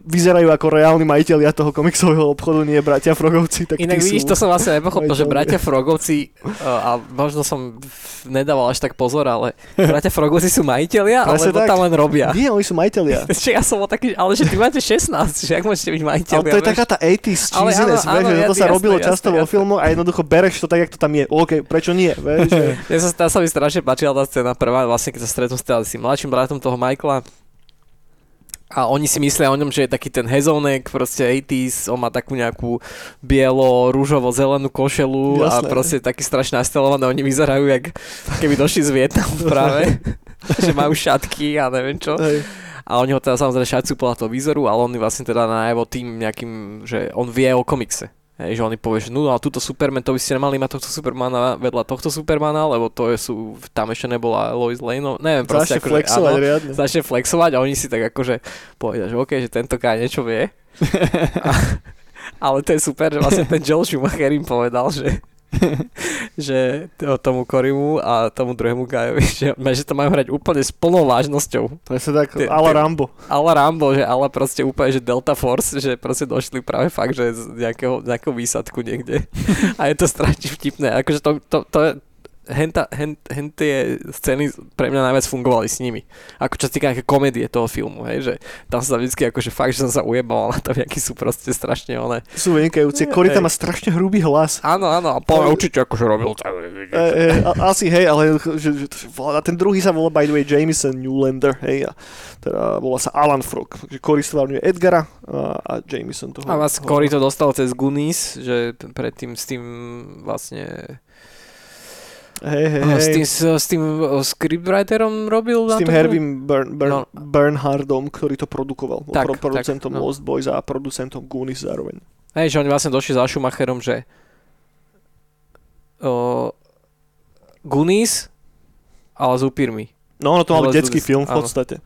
vyzerajú ako reálni majiteľia toho komiksového obchodu, nie bratia Frogovci. Tak Inak vidíš, sú... to som vlastne nepochopil, že bratia Frogovci, a možno som nedával až tak pozor, ale bratia Frogovci sú majiteľia, Presne alebo tak. tam len robia. Nie, oni sú majiteľia. Čiže ja som bol taký, ale že ty máte 16, že ak môžete byť majiteľia, Ale to je vieš? taká tá 80s Ale cheesiness, vieš, že to sa robilo jasne, často jasne, vo filmoch a jednoducho bereš to tak, jak to tam je. OK, prečo nie, vieš? Ja sa, tá sa mi strašne páčila tá scéna prvá, vlastne keď sa stretnú s tým mladším bratom toho Michaela. A oni si myslia o ňom, že je taký ten hezónek, proste 80s, on má takú nejakú bielo, rúžovo, zelenú košelu a Jasné. proste taký strašne nastelované, oni vyzerajú, jak keby došli z Vietnamu práve, že majú šatky a neviem čo. Hej. A oni ho teda samozrejme šacujú podľa toho výzoru, ale on vlastne teda najavo tým nejakým, že on vie o komikse. Hej, že oni povie, že no a túto Superman, to by ste nemali mať tohto Supermana vedľa tohto Supermana, lebo to je, sú, tam ešte nebola Lois Lane, no, neviem, proste Začne akože, flexovať áno, riadne. začne flexovať a oni si tak akože povedia, že OK, že tento kaj niečo vie. A, ale to je super, že vlastne ten Joel Schumacher im povedal, že že to- tomu Korimu a tomu druhému Gajovi, že, že to majú hrať úplne s plnou vážnosťou. Presne tak, Ty- ale ty- Rambo. Ale Rambo, že ale proste úplne, že Delta Force, že proste došli práve fakt, že z nejakého, nejakého výsadku niekde. A je to strašne vtipné. Akože to, to, to je, henta, hen, hen tie scény pre mňa najviac fungovali s nimi. Ako čo sa týka nejaké komédie toho filmu, hej, že tam sa vždycky akože fakt, že som sa ujebal na to, akí sú proste strašne one. Sú vynikajúce. Korita má strašne hrubý hlas. Áno, áno, a povie určite akože robil. E, e, asi hej, ale že, že, a ten druhý sa volá by the way Jameson Newlander, hej, a teda volá sa Alan Frog. Takže Cory stvárňuje Edgara a, a Jameson toho. A vás Cory to dostal cez Goonies, že predtým s tým vlastne Hej, hej. S tým, s, s tým uh, scriptwriterom robil S tým tom? Hervym Burn, Burn, No. Bernhardom, ktorý to produkoval. Tak, pro, producentom tak, no. Lost Boys a producentom Goonies zároveň. Hej, že oni vlastne došli za Schumacherom, že o, Goonies, ale s upírmi. No, ono to mal byť detský film v áno. podstate.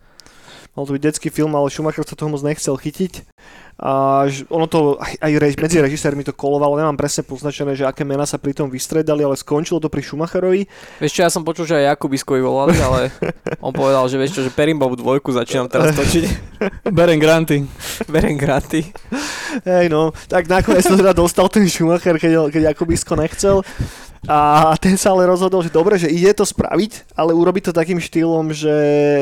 Mal to byť detský film, ale Schumacher sa toho moc nechcel chytiť. A ono to, aj, aj rež, medzi režisérmi to kolovalo, nemám presne poznačené, že aké mená sa pri tom vystredali, ale skončilo to pri Schumacherovi. Vieš čo, ja som počul, že aj Jakubiskovi volali, ale on povedal, že vieš čo, že Perimbovu dvojku začínam teraz točiť. Beren Granty. Berem granty. Hej no, tak nakoniec to teda dostal ten Schumacher, keď, keď Jakubisko nechcel. A ten sa ale rozhodol, že dobre, že ide to spraviť, ale urobiť to takým štýlom, že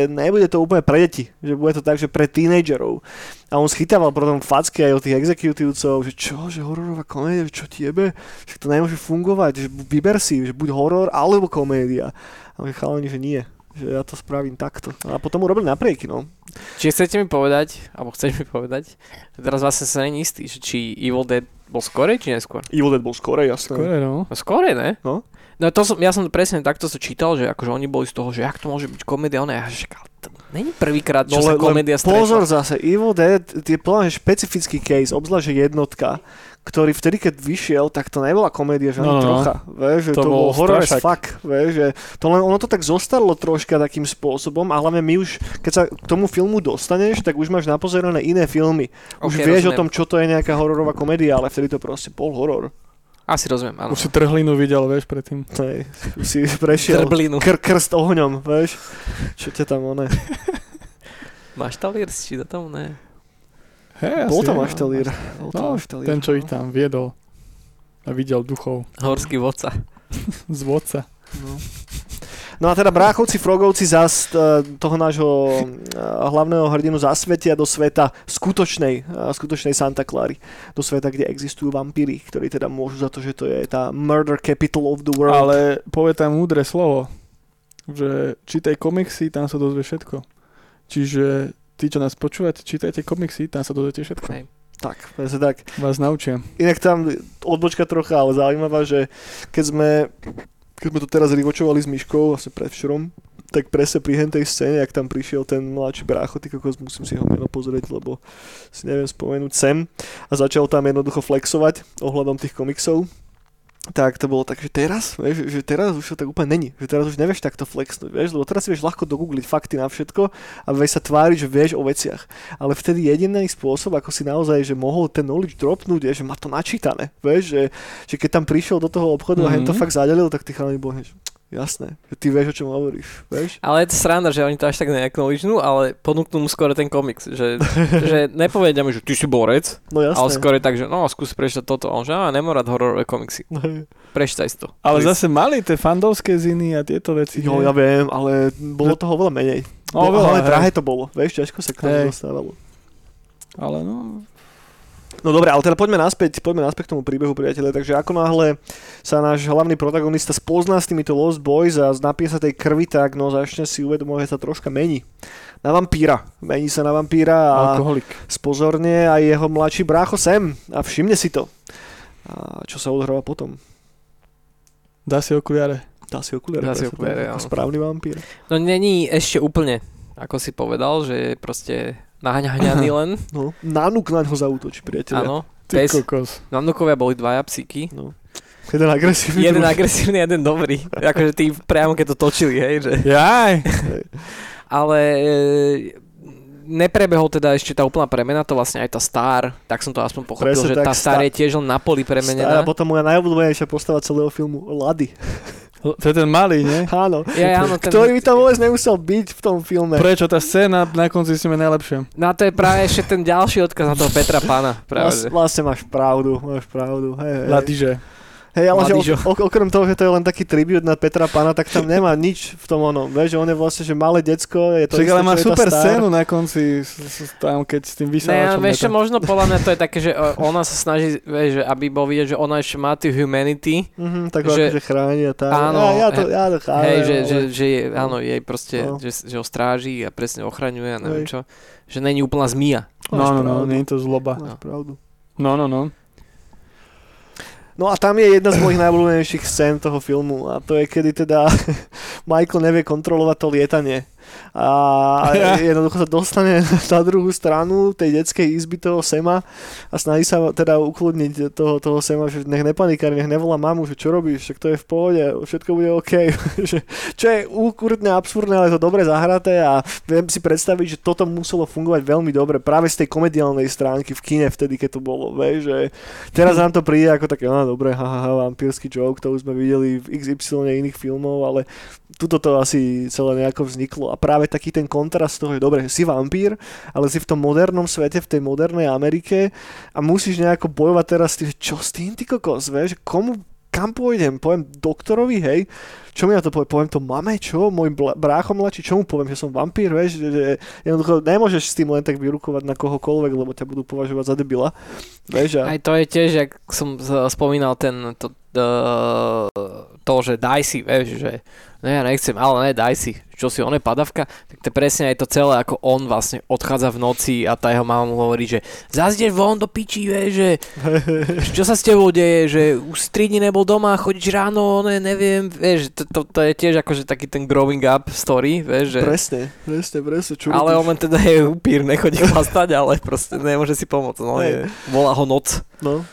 nebude to úplne pre deti, že bude to tak, že pre tínedžerov. A on schytával potom facky aj od tých exekutívcov, že čo, že hororová komédia, čo ti jebe, že to nemôže fungovať, že vyber si, že buď horor alebo komédia. A my že nie, že ja to spravím takto. A potom urobili naprieky, no. Čiže chcete mi povedať, alebo chceš mi povedať, teraz vlastne sa není istý, že či Evil Dead bol skorej, či neskôr? Evil Dead bol skore, jasné. Skore, no. No skorej, ne? No. No to som, ja som presne takto sa čítal, že akože oni boli z toho, že jak to môže byť komédia, ona ja ale to není prvýkrát, čo sa le- len komédia Pozor stretla. zase, Evil Dead je plne špecifický case, obzvlášť jednotka, ktorý vtedy, keď vyšiel, tak to nebola komédia, že ani No, no, no. trocha. Vieš, že to, To bol bol horor as fuck. Vieš, že to len, ono to tak zostarlo troška takým spôsobom, a hlavne my už, keď sa k tomu filmu dostaneš, tak už máš napozerané iné filmy. Už Ok, vieš o rozumiem. tom, čo to je nejaká hororová komédia, ale vtedy to proste bol horor. Asi rozumiem, áno. Už si trhlinu videl, vieš, predtým. Hej, si prešiel Trblinu. kr- krst ohňom, vieš. Čo ťa tam one. Máš talír, či to tam ne? Hej, Bol tam. Aštelír. Bol tam No, Aštelír. ten, čo ich tam viedol a videl duchov Horský vodca. z vodca. No. no a teda bráchovci, frogovci zas e, toho nášho e, hlavného hrdinu zasvetia do sveta skutočnej, e, skutočnej Santa Clary. Do sveta, kde existujú vampíry, ktorí teda môžu za to, že to je tá murder capital of the world. Ale povie tam múdre slovo, že čítaj komiksy, tam sa dozvie všetko. Čiže tí, čo nás počúvate, čítajte komiksy, tam sa dozviete všetko. Hej. Tak, presne tak. Vás naučia. Inak tam odbočka trocha, ale zaujímavá, že keď sme, keď sme to teraz rivočovali s Myškou, vlastne predvčerom, tak presne pri hentej scéne, ak tam prišiel ten mladší brácho, ty kokos, musím si ho meno pozrieť, lebo si neviem spomenúť sem a začal tam jednoducho flexovať ohľadom tých komiksov tak to bolo tak, že teraz, vieš, že teraz už to tak úplne není, že teraz už nevieš takto flexnúť, vieš, lebo teraz si vieš ľahko dogoogliť fakty na všetko a vieš sa tváriť, že vieš o veciach. Ale vtedy jediný spôsob, ako si naozaj, že mohol ten knowledge dropnúť, je, že má to načítané, vieš, že, že keď tam prišiel do toho obchodu mm-hmm. a hen to Mhm. fakt zadelil, tak ty chalani bol, že jasné, ty vieš, o čom hovoríš, vieš. Ale je to sranda, že oni to až tak neacknowledgenú, ale ponúknú mu skôr ten komiks. Že, že nepovedia mi, že ty si borec, No jasné. ale skôr je tak, že no skús prečítať toto. A on že á, nemám rád hororové komiksy. Prečítaj si to. Ale Please. zase mali tie fandovské ziny a tieto veci. Jo, nie? ja viem, ale bolo toho veľa menej. No, Bolo, veľa, ale drahé to bolo, vieš, ťažko sa k tomu dostávalo. Ale no, No dobre, ale teda poďme naspäť, poďme naspäť k tomu príbehu, priateľe. Takže ako náhle sa náš hlavný protagonista spozná s týmito Lost Boys a napie sa tej krvi, tak no začne si uvedomovať, že sa troška mení. Na vampíra. Mení sa na vampíra a alkoholik. spozorne aj jeho mladší brácho Sam a všimne si to. A čo sa odhráva potom? Dá si okuliare. Dá si okuliare. Dá si okuliare. Správny vampír. No není ešte úplne, ako si povedal, že proste naháňaný len. No, nanúk na ňo zautočí, priateľe. Áno. Ty Pes. kokos. Nanúkovia boli dvaja psíky. No. Jeden agresívny. Jeden druhý. agresívny, jeden dobrý. Akože tí priamo keď to točili, hej, že... Jaj. Ale e, neprebehol teda ešte tá úplná premena, to vlastne aj tá Star, tak som to aspoň pochopil, Presne že tak, tá Star Star- je tiež len na poli premenená. potom moja najobľúbenejšia postava celého filmu, Lady. To je ten malý, nie? Áno. Ja, áno, ten, Ktorý by tam vôbec nemusel byť v tom filme. Prečo tá scéna na konci si mi najlepšia? No a to je práve ešte ten ďalší odkaz na toho Petra Pána. Práve, Vlast, vlastne máš pravdu, máš pravdu. Hej, hej. Ladiže. Hej, ale že ok, okrem toho, že to je len taký tribut na Petra Pana, tak tam nemá nič v tom onom. Vieš, že on je vlastne, že malé decko, je to Však ale má super scénu na konci, tam keď s tým Ne, vysávačom. vieš čo, je to- možno podľa mňa to je také, že o, ona sa snaží, vieš, že aby bol vidieť, že ona ešte má tú humanity, Mhm, tak ho že- akože chráni a tak. Áno, ja, ja, to, ja to chápem, hej, že, ale- že, že je, áno, jej proste, No. že, že ho stráži a presne ochraňuje a neviem Hej. čo. Že není úplná zmia. No, no, no, nie je to zloba. Máš pravdu. No, no, no. No a tam je jedna z mojich najobľúbenejších scén toho filmu a to je, kedy teda Michael nevie kontrolovať to lietanie. A jednoducho sa dostane na druhú stranu tej detskej izby toho Sema a snaží sa teda ukludniť toho, toho Sema, že nech nepanikári, nech nevolá mamu, že čo robíš, že to je v pohode, všetko bude OK. čo je úkurtne absurdné, ale to dobre zahraté a viem si predstaviť, že toto muselo fungovať veľmi dobre práve z tej komediálnej stránky v kine vtedy, keď to bolo. Vieš, že teraz nám to príde ako také, no dobre, ha, vampírsky joke, to už sme videli v XY iných filmov, ale tuto to asi celé nejako vzniklo a práve taký ten kontrast toho, že dobre, si vampír, ale si v tom modernom svete, v tej modernej Amerike a musíš nejako bojovať teraz že čo s tým ty kokos, vieš, komu kam pôjdem? Poviem doktorovi, hej? Čo mi na to povie? Poviem to mame, čo? Môj brácho mladší, čo mu poviem, že som vampír, vieš? Že, že jednoducho nemôžeš s tým len tak vyrukovať na kohokoľvek, lebo ťa budú považovať za debila. Vieš? A... Aj to je tiež, jak som spomínal ten, to, uh, to, že daj si, vieš, že ne, ja nechcem, ale ne, daj si, čo si, on je padavka, tak to je presne aj to celé, ako on vlastne odchádza v noci a tá jeho mama mu hovorí, že zase ideš von do piči, vieš, že čo sa s tebou deje, že už si 3 dní nebol doma, chodíš ráno, ne, neviem, vieš, to, to, to je tiež akože taký ten growing up story, vieš, že... Presne, presne, presne. Čo ale on teda je upír, nechodí chlastať, ale proste nemôže si pomôcť, no, je, volá ho noc. No.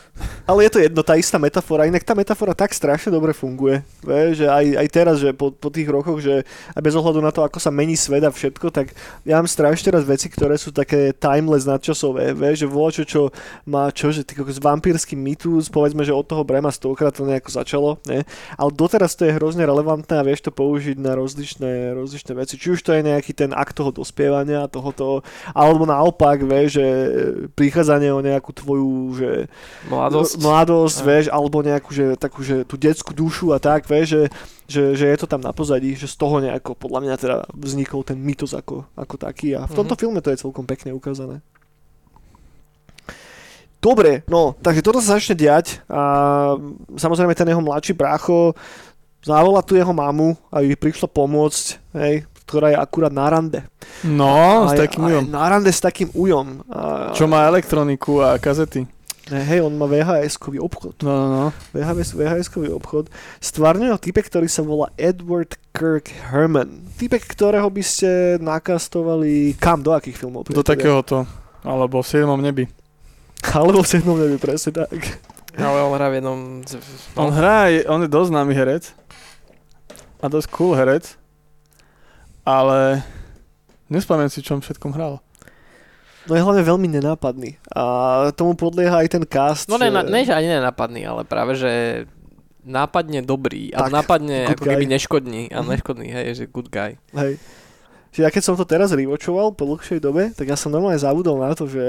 Ale je to jedno, tá istá metafora, inak tá metafora tak strašne dobre funguje, vieš, že aj, aj teraz, že po, po tých rokoch, že aj bez ohľadu na to, ako sa mení svet a všetko, tak ja mám strašne teraz veci, ktoré sú také timeless nadčasové, vieš, že voľačo, čo má čo, že ty kokos vampírsky mýtus, povedzme, že od toho Brema stokrát to nejako začalo, ne? ale doteraz to je hrozne relevantné a vieš to použiť na rozličné, rozličné veci, či už to je nejaký ten akt toho dospievania, tohoto, alebo naopak, vieš, že prichádzanie o nejakú tvoju, že Mladosť. Mladosť, Aj. vieš, alebo nejakú, že takú, že tú detskú dušu a tak, vieš, že, že, že je to tam na pozadí, že z toho nejako, podľa mňa teda vznikol ten mytos ako, ako taký a v tomto Mhm. filme to je celkom pekne ukázané. Dobre, no, takže toto sa začne diať a samozrejme ten jeho mladší brácho zavolá tu jeho mamu, aby prišla pomôcť, hej, ktorá je akurát na rande. No, s A je- takým ujom. Na rande s takým ujom. A, Čo má elektroniku a kazety. Hej, on má VHS-kový obchod. No, no, no. VHS, VHS-kový obchod. Stvárňuje ho typek, ktorý sa volá Edward Kirk Herman. Typek, ktorého by ste nakastovali kam, do akých filmov? Do takéhoto. Alebo v 7. nebi. Alebo v 7. nebi, presne tak. Ale on hrá v jednom... On No, hrá, je- on je dosť známy herec. A dosť cool herec. Ale nespomínam si, čom všetkom hral. No je hlavne veľmi nenápadný. A tomu podlieha aj ten cast. no ne, ne, že ani nenapadný, ale práve, že nápadne dobrý a Tak, nápadne ako keby neškodný a Mhm. neškodný, hej, že good guy. Hej. Čiže ja keď som to teraz rewatchoval po dlhšej dobe, tak ja som normálne zabudol na to, že,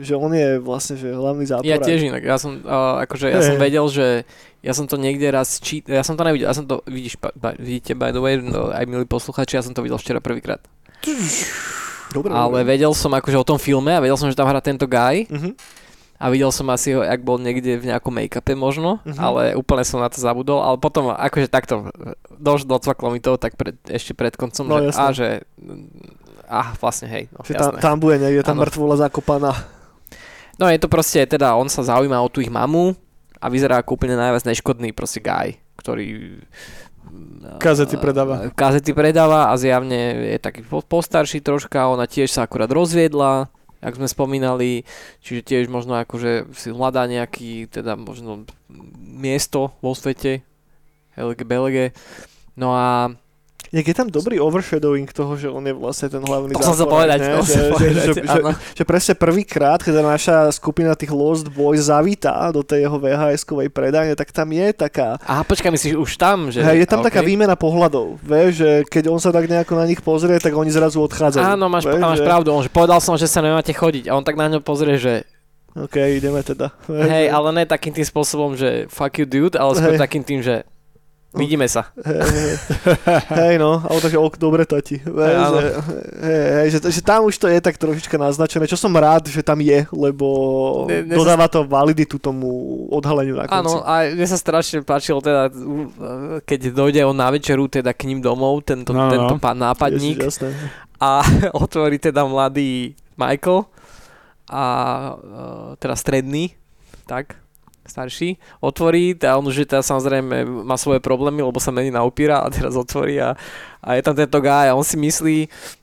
že on je vlastne že hlavný záporák. Ja tiež inak, ja som, uh, akože ja som Hej. vedel, že ja som to niekde raz čítal, ja som to nevidel, ja som to, vidíš, ba, vidíte by the way, no, aj milí posluchači, ja som to videl včera prvýkrát. Dobre, Ale dobre. vedel som akože o tom filme a vedel som, že tam hrá tento guy Mhm. a videl som asi ho, ak bol niekde v nejakom make-upe možno, Mhm. ale úplne som na to zabudol, ale potom akože takto, doš, docvaklo mi to tak pred, ešte pred koncom, No, že, jasné. a že, a vlastne hej, no, Že tam, tam bude niekde tá mŕtvola zakopaná. No je to proste, teda on sa zaujíma o tú ich mamu a vyzerá ako úplne najviac neškodný proste guy, ktorý Kazety predáva. Kazety predáva a zjavne je taký po- postarší troška, ona tiež sa akurát rozviedla, jak sme spomínali, čiže tiež možno akože si hľadá nejaký, teda možno miesto vo svete, LG, BLG. No a Jak je tam dobrý overshadowing toho, že on je vlastne ten hlavný To záporák, povedať, ne? to že, že, povedať, že, že, áno. že presne prvýkrát, keď naša skupina tých Lost Boys zavítá do tej jeho VHS-kovej predajne, tak tam je taká Aha, počkaj, myslíš už tam, že... Hej, je tam okay. taká výmena pohľadov, vieš, že keď on sa tak nejako na nich pozrie, tak oni zrazu odchádzajú. Áno, máš, vieš, máš že, pravdu, on že povedal som, že sa nemáte chodiť a on tak na ňo pozrie, že OK, ideme teda. hej, ale ne takým tým spôsobom, že fuck you dude, ale skôr Hej. takým tým, že vidíme sa. Hej, hej. hej, no, ale takže ok, dobre tati. Vieš, áno. že, hej, hej, že, že, tam už to je tak trošička naznačené, čo som rád, že tam je, lebo Ne- ne- dodáva to validitu tomu odhaleniu na konci. Áno, a mne sa strašne páčilo teda, keď dojde on na večeru teda k ním domov, tento, No, no. tento pán nápadník Ježiš, a otvorí teda mladý Michael a e, teda stredný, tak, starší, otvorí a on už teda samozrejme má svoje problémy, lebo sa mení na upíra a teraz otvorí a, a je tam tento guy a on si myslí,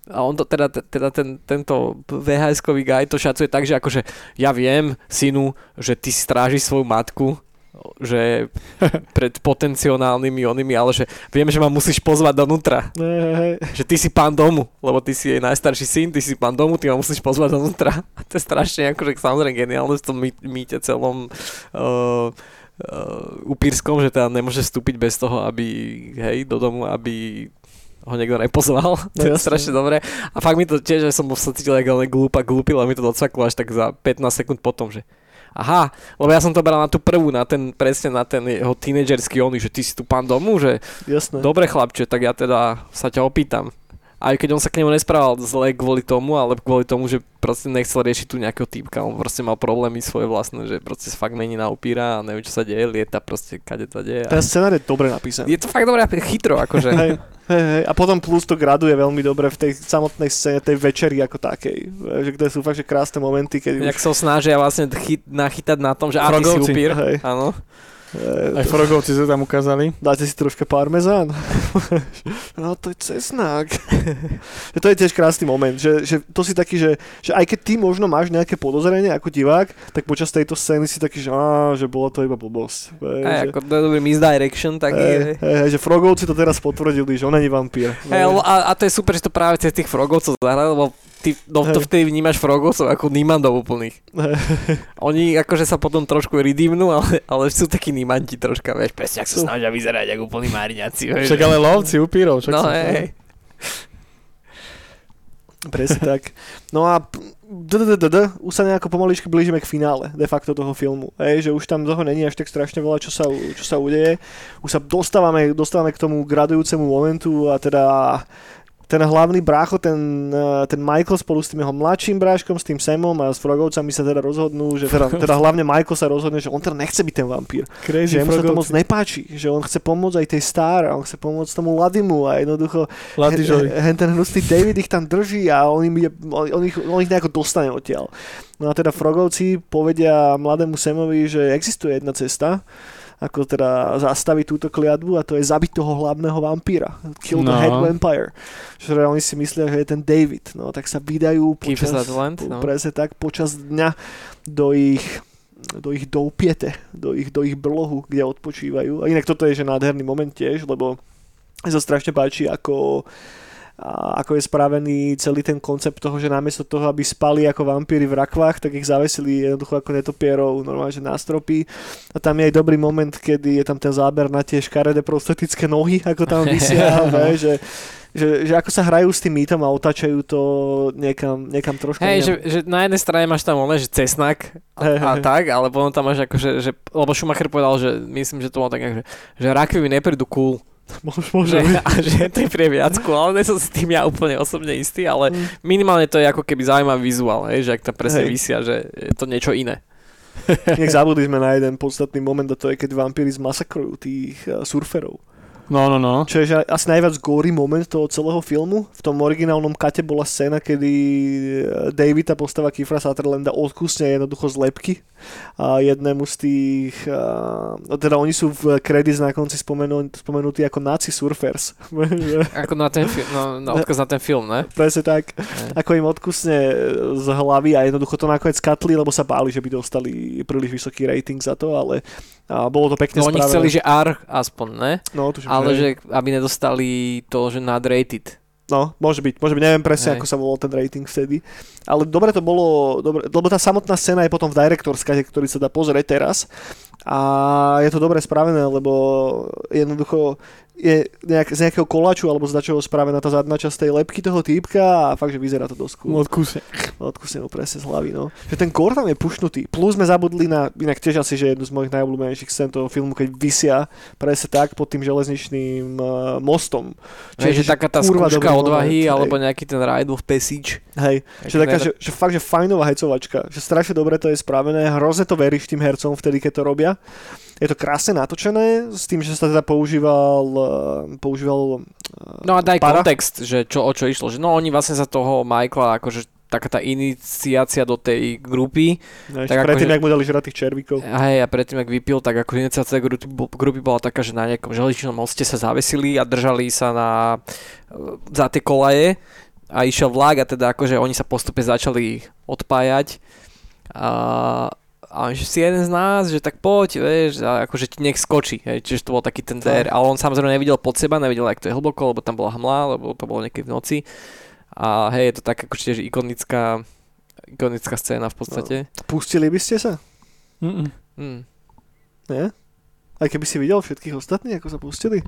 a on to teda, teda ten, tento VHS-kový guy to šacuje tak, že akože ja viem, synu, že ty strážiš svoju matku, že pred potenciálnymi onými, ale že viem, že ma musíš pozvať donútra že ty si pán domu, lebo ty si jej najstarší syn, ty si pán domu, ty ma musíš pozvať dovnútra. A to je strašne akože samozrejme geniálne v tom mý- mýte celom uh, uh, upírskom, že teda nemôže vstúpiť bez toho, aby, hej, do domu, aby ho niekto nepozval. No to je jasné. strašne dobré. A fakt mi to tiež, že som sa cítil ako len glúpa, glúpil a mi to docvaklo až tak za 15 sekúnd potom, že Aha, lebo ja som to bral na tú prvú, na ten, presne na ten jeho tínedžerský oný, že ty si tu pán domu, že Jasné. Dobre chlapče, tak ja teda sa ťa opýtam. Aj keď on sa k nemu nesprával zle kvôli tomu, ale kvôli tomu, že proste nechcel riešiť tu nejakého týpka, on proste mal problémy svoje vlastné, že proste sa fakt mení na upíra a nevie čo sa deje, lieta proste kade to deje. Ten A... scenár je dobre napísaný. Je to fakt dobré, chytro, akože. Hej, hej, hej. A potom plus to graduje veľmi dobre v tej samotnej scéne, tej večeri ako takej. Že kde sú fakt že krásne momenty, keď Jak už... sa snažia vlastne chyt, nachytať na tom, že a ty si upír. Hej. Áno. Aj frogovci sa tam ukázali. Dáte si troška parmezán? no to je cesnák. To je tiež krásny moment, že, že to si taký, že, že aj keď ty možno máš nejaké podozrenie ako divák, tak počas tejto scény si taký, že, á, že bolo to iba blbosť. Aj, že- ako to je dobrý misdirection, tak Hej, hej, hej, že Frogovci to teraz potvrdili, že on není vampír. A, a to je super, že to práve cez tých frogovcov zahrali, lebo ty no, to vtedy vnímaš frogovcov ako nímandov úplných. Oni akože sa potom trošku redeemnú, ale, ale sú takí nímanti troška, vieš, presne ak sa snažia vyzerať ako úplní máriňaci. Však ale lovci upírov. Však No sa- hej, Presne tak. No a už sa nejako pomaličky blížime k finále de facto toho filmu. Hej, že už tam toho není až tak strašne veľa, čo sa, čo sa udeje. Už sa dostávame, dostávame k tomu gradujúcemu momentu a teda ten hlavný brácho, ten, eh, ten Michael spolu s tým jeho mladším bráškom, s tým Samom a s Frogovcami sa teda rozhodnú, že teda, teda hlavne Michael sa rozhodne, že on teda nechce byť ten vampír. Crazy Že mu sa to moc nepáči, že on chce pomôcť aj tej star a on chce pomôcť tomu Ladimu a jednoducho Latižovi. Hen, ten hnusný David ich tam drží a on, im je, on, on, ich, on ich nejako dostane odtiaľ. No a teda Frogovci povedia mladému Samovi, že existuje jedna cesta, ako teda zastaviť túto kliatbu a to je zabiť toho hlavného vampíra. Kill the No. head vampire. Že teda oni si myslia, že je ten David. No tak sa vydajú počas, Sutherland, no. presne tak, počas dňa do ich do ich doupiete, do ich, do ich brlohu, kde odpočívajú. A inak toto je že nádherný moment tiež, lebo sa strašne páči, ako ako je spravený celý ten koncept toho, že namiesto toho, aby spali ako vampíry v rakvách, tak ich zavesili jednoducho ako netopierov normálne, že na stropy. A tam je aj dobrý moment, kedy je tam ten záber na tie škaredé prostatické nohy, ako tam vysia, že, že, že ako sa hrajú s tým mýtom a otáčajú to niekam, niekam trošku. Hej, že, že, na jednej strane máš tam ono, že cesnak a, hey, a hey. tak, ale potom tam máš ako, že, že lebo Schumacher povedal, že myslím, že to bolo tak, že, že rakvy mi neprídu cool. Môže, môže že, a že to je pre viac ale nie som s tým ja úplne osobne istý, ale mm. minimálne to je ako keby zaujímavý vizuál, hej, že ak tam presne hej. vysia, že je to niečo iné. Nech zabudli sme na jeden podstatný moment a to je, keď vampíry zmasakrujú tých uh, surferov. No, no, no. Čo je asi najviac gory moment toho celého filmu. V tom originálnom kate bola scéna, kedy eh, David, a postava Kifra Sutherlanda, odkusne jednoducho z lepky a jednému z tých, a, no teda oni sú v kredits na konci spomenú, spomenutí ako Nazi Surfers. ako na ten film, no, no odkaz na ten film, ne? Presne tak. Ne. Ako im odkusne z hlavy a jednoducho to nakoniec katli, lebo sa báli, že by dostali príliš vysoký rating za to, ale a bolo to pekne no, spravené. oni chceli, že R aspoň, ne? No, tuším, Ale že aby nedostali to, že rated. No, môže byť, môže byť, neviem presne, Hej. ako sa volal ten rating vtedy. Ale dobre to bolo, dobre, lebo tá samotná scéna je potom v Director's ktorý sa dá pozrieť teraz. A je to dobre spravené, lebo jednoducho je nejak, z nejakého koláču alebo z dačoho spravená tá zadná časť tej lepky toho týpka a fakt, že vyzerá to dosť cool. Odkúse. Odkúse, no presne z hlavy, no. Že ten kor tam je pušnutý. Plus sme zabudli na, inak tiež asi, že jednu z mojich najobľúbenejších scén toho filmu, keď vysia presne tak pod tým železničným uh, mostom. Čiže že taká tá skúška odvahy moment, alebo nejaký ten ride of passage. Hej, že, taká, že, že, fakt, že fajnová hecovačka. Že strašne dobre to je spravené, hrozne to veríš tým hercom vtedy, keď to robia. Je to krásne natočené, s tým, že sa teda používal, eh, používal eh, No a daj para. kontext, že čo, o čo išlo. Že no oni vlastne za toho Michaela akože taká tá iniciácia do tej grupy. No, tak predtým, ako, ak mu dali žrať tých červíkov. Hej, a predtým, ak vypil, tak ako iniciácia grupy, grupy bola taká, že na nejakom železničnom moste sa zavesili a držali sa na, za tie kolaje a išiel vlak a teda akože oni sa postupne začali odpájať. A, a že si jeden z nás, že tak poď, vieš, a akože ti nech skočí, hej, čiže to bol taký ten der, ale on samozrejme nevidel pod seba, nevidel, jak to je hlboko, lebo tam bola hmla, lebo to bolo niekedy v noci. A hej, je to tak akože tiež ikonická, ikonická scéna v podstate. No. Pustili by ste sa? Mm-mm. Mm. Nie? Aj keby si videl všetkých ostatných, ako sa pustili?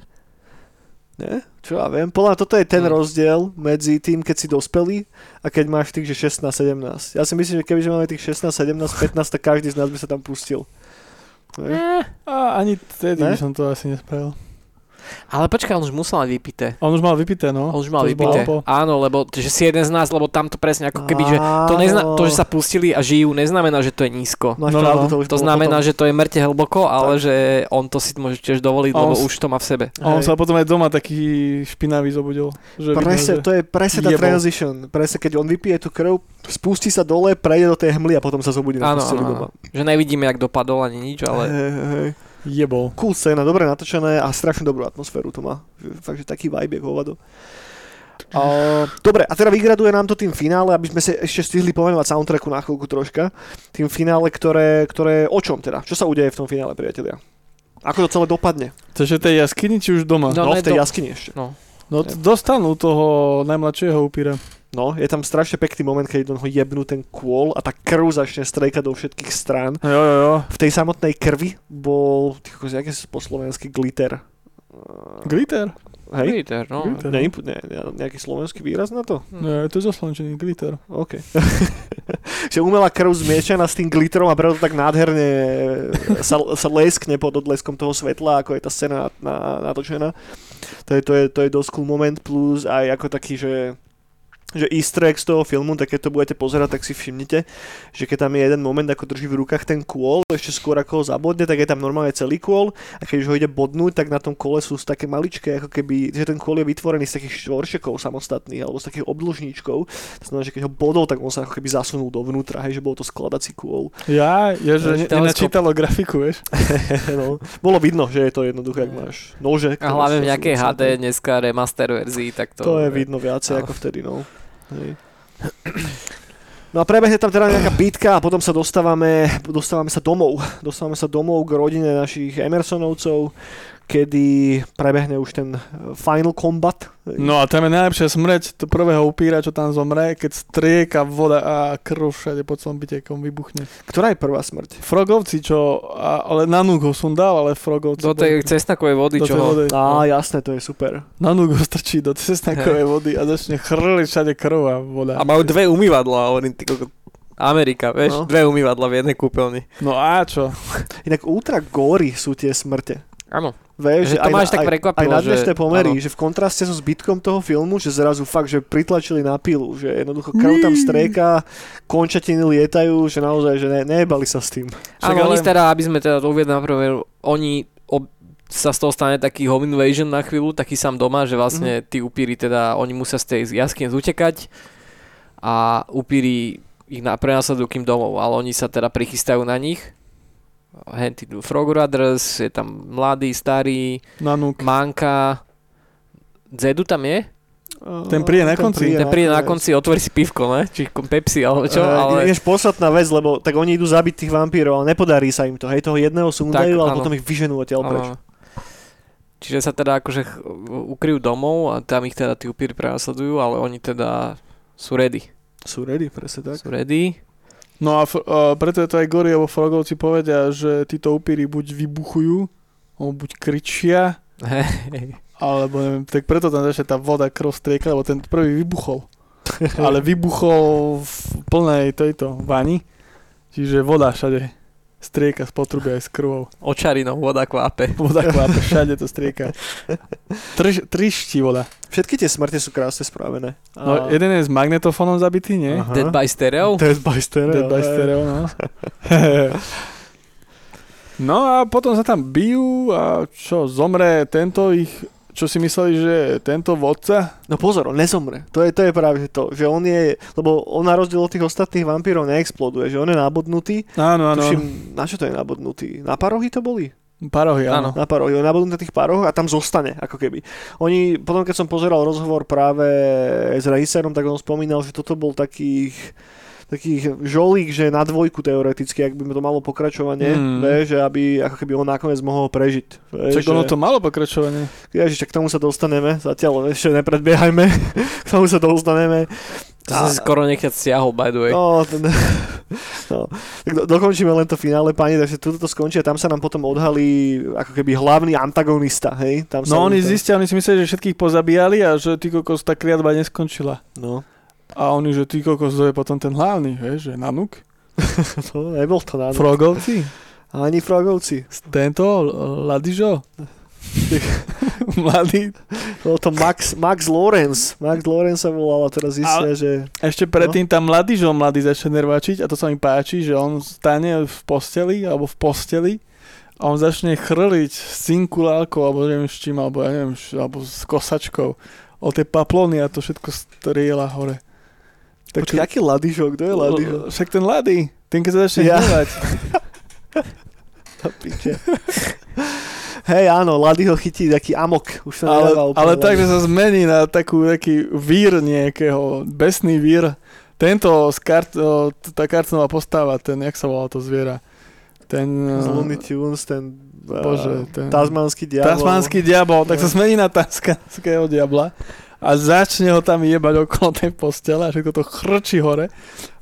Nie? Čo ja viem. Podľa toto je ten hmm. rozdiel medzi tým, keď si dospelý a keď máš tých, že 16-17. Ja si myslím, že keby máme tých 16, 17, 15, tak každý z nás by sa tam pustil. Nie? A ani vtedy by som to asi nespravil. Ale počkaj, on už musel mať vypité. On už mal vypité, no. On už mal to vypité. Áno, lebo že si jeden z nás, lebo tam to presne ako keby, že to, nezna, to, že sa pustili a žijú, neznamená, že to je nízko. No, no, no. To, to znamená, potom. že to je mŕte hlboko, ale tak. že on to si môže tiež dovoliť, lebo už to má v sebe. A on sa potom aj doma taký špinavý zobudil. Že presne, vidno, to je presne tá transition. Presne, keď on vypije tú krv, spustí sa dole, prejde do tej hmly a potom sa zobudí na doma. Že nevidíme, jak dopadol ani nič, ale... Hey, hey jebol. Cool scéna, dobre natočené a strašne dobrú atmosféru to má. Takže taký vibe je hovado. Uh, dobre, a teda vygraduje nám to tým finále, aby sme sa ešte stihli pomenovať soundtracku na chvíľku troška. Tým finále, ktoré, ktoré o čom teda? Čo sa udeje v tom finále, priatelia? Ako to celé dopadne? Takže tej jaskyni či už doma? No, no v tej do... jaskyni ešte. No. No dostanú toho najmladšieho upíra. No, je tam strašne pekný moment, keď ho jebnú ten kôl a tá krv začne strejkať do všetkých strán. Jo, jo, jo. V tej samotnej krvi bol, tyko, jaký po slovensky, glitter. Glitter? Hej? Glitter, no. Glitter, ne, ne, ne, nejaký slovenský výraz na to? Nie, to je zaslančený glitter. OK. že umelá krv zmiešaná s tým glitterom a preto tak nádherne sa, sa leskne pod odleskom toho svetla, ako je tá scéna natočená. To je, to, je, to je dosť cool moment, plus aj ako taký, že že easter egg z toho filmu, tak keď to budete pozerať, tak si všimnite, že keď tam je jeden moment, ako drží v rukách ten kôl, ešte skôr ako ho zabodne, tak je tam normálne celý kôl a keď už ho ide bodnúť, tak na tom kole sú také maličké, ako keby, že ten kôl je vytvorený z takých štvoršekov samostatných alebo z takých obdĺžníčkov. To znamená, že keď ho bodol, tak on sa ako keby zasunul dovnútra, hej, že bol to skladací kôl. Ja, ja že nenačítalo grafiku, vieš. no, bolo vidno, že je to jednoduché, ak máš nože. A hlavne v nejakej HD dneska remaster verzii, tak to... To je vidno viacej ako vtedy, no. No a prebehne tam teda nejaká bitka a potom sa dostávame, dostávame sa domov. Dostávame sa domov k rodine našich Emersonovcov, kedy prebehne už ten final combat. No a tam je najlepšia smrť to prvého upíra, čo tam zomre, keď strieka voda a krv všade po celom byte, kom vybuchne. Ktorá je prvá smrť? Frogovci, čo, a, ale na núk ho som dal, ale Frogovci... Do tej cestnakovej vody, do čo tej ho... vody. Á, jasné, to je super. Na núk ho strčí do cestnakovej vody a začne chrliť všade krv a voda. A majú dve umývadla, hovorím, ty. Amerika, vieš, No. dve umývadla v jednej kúpeľni. No a čo? Inak ultra gory sú tie smrte. Áno. Vieš, Že to až tak prekvapilo, aj na že- dnešné pomery, áno. že v kontraste so zbytkom toho filmu, že zrazu fakt, že pritlačili na pilu, že jednoducho krv tam strieka, končatiny lietajú, že naozaj, že ne, nejebali sa s tým. Áno, oni teda, aby sme teda to uviedli na prvé, oni ob, sa z toho stane taký home invasion na chvíľu, taký sám doma, že vlastne tí upíry teda, oni musia z tej jaskyne zutekať a upíry ich na, prenasledujú kým domov, ale oni sa teda prichystajú na nich. Henty Frog Brothers, je tam mladý, starý, Na núk. Manka, Zedu tam je? Ten príde na konci. Ten príde na konci, otvorí si pivko, ne? Či Pepsi, alebo čo? Eh, Ale... Vieš, posledná vec, lebo tak oni idú zabiť tých vampírov, ale nepodarí sa im to. Hej, toho jedného sundajú, ale áno. potom ich vyženú odtiaľ preč. Čiže sa teda akože ukryjú domov a tam ich teda tí upíry prenasledujú, ale oni teda sú ready. Sú ready, presne tak. Sú ready. No a f- uh, preto je to aj Gory, alebo Frogovci povedia, že títo upíry buď vybuchujú, alebo buď kričia, alebo neviem, tak preto tam začne tá voda krv strieka, lebo ten prvý vybuchol. Ale vybuchol v plnej tejto vani, čiže voda všade strieka z potrubia aj s krvou. Očarinou voda kvápe. Voda kvápe, všade to strieka. Trž, triští voda. Všetky tie smrte sú krásne spravené. No, jeden je s magnetofónom zabitý, nie? Aha. Dead by Stereo. Dead by stereo. Dead by stereo, no. no a potom sa tam bijú a čo, zomre tento ich, čo si mysleli, že tento vodca? No pozor, on nezomre. To je, to je práve to, že on je, lebo on na rozdiel od tých ostatných vampírov neexploduje, že on je nabodnutý. Áno, áno. Tuším, na čo to je nabodnutý? Na parohy to boli? Parohy, áno. Na parohy. On nabodnutý na tých paroch a tam zostane, ako keby. Oni, potom keď som pozeral rozhovor práve s režisérom, tak on spomínal, že toto bol takých takých žolík, že na dvojku teoreticky, ak by to malo pokračovanie, Mm. mm. že aby ako keby on nakoniec mohol prežiť. Však ono že- to malo pokračovanie. Ježiš, k tomu sa dostaneme, zatiaľ ešte nepredbiehajme, k tomu sa dostaneme. To som si skoro nechťať stiahol, by the way. No, ten, no. Tak do, dokončíme len to finále, pani, takže tuto to skončí a tam sa nám potom odhalí ako keby hlavný antagonista, hej? Tam sa No oni tam- zistia, oni si mysleli, že všetkých pozabíjali a že ty kokos, tá kliatba neskončila. No, A oni, že ty kokos, to je potom ten hlavný, vieš, že Nanuk, to nebol to na Frogovci, Ani frogovci. tento, Ladižo, mladý. Bol to Max, Max Lorenz. Max Lorenz sa volal a teraz zistia, že... Ešte predtým tam mladý, že on mladý začne nervačiť a to sa mi páči, že on stane v posteli alebo v posteli a on začne chrliť s cinkulálkou alebo neviem s čím, alebo ja neviem, alebo s kosačkou o tie paplony a to všetko strieľa hore. Počkaj, aký Ladižo? Kto je Ladižo? Však ten mladý, ten keď sa začne Ja. hnevať. Hej, áno, Lady ho chytí taký amok. Už sa Ale, ale Lady. tak, že sa zmení na takú, taký vír nejakého, besný vír. Tento z kart, o, t- tá kartnová postava, ten, jak sa volá to zviera? Ten... Z eh, Looney Tunes, ten... Bože, eh, ten- Tasmanský diabol. Tasmanský diabol, tak sa zmení na tasmanského diabla a začne ho tam jebať okolo tej postele a všetko to chrčí hore.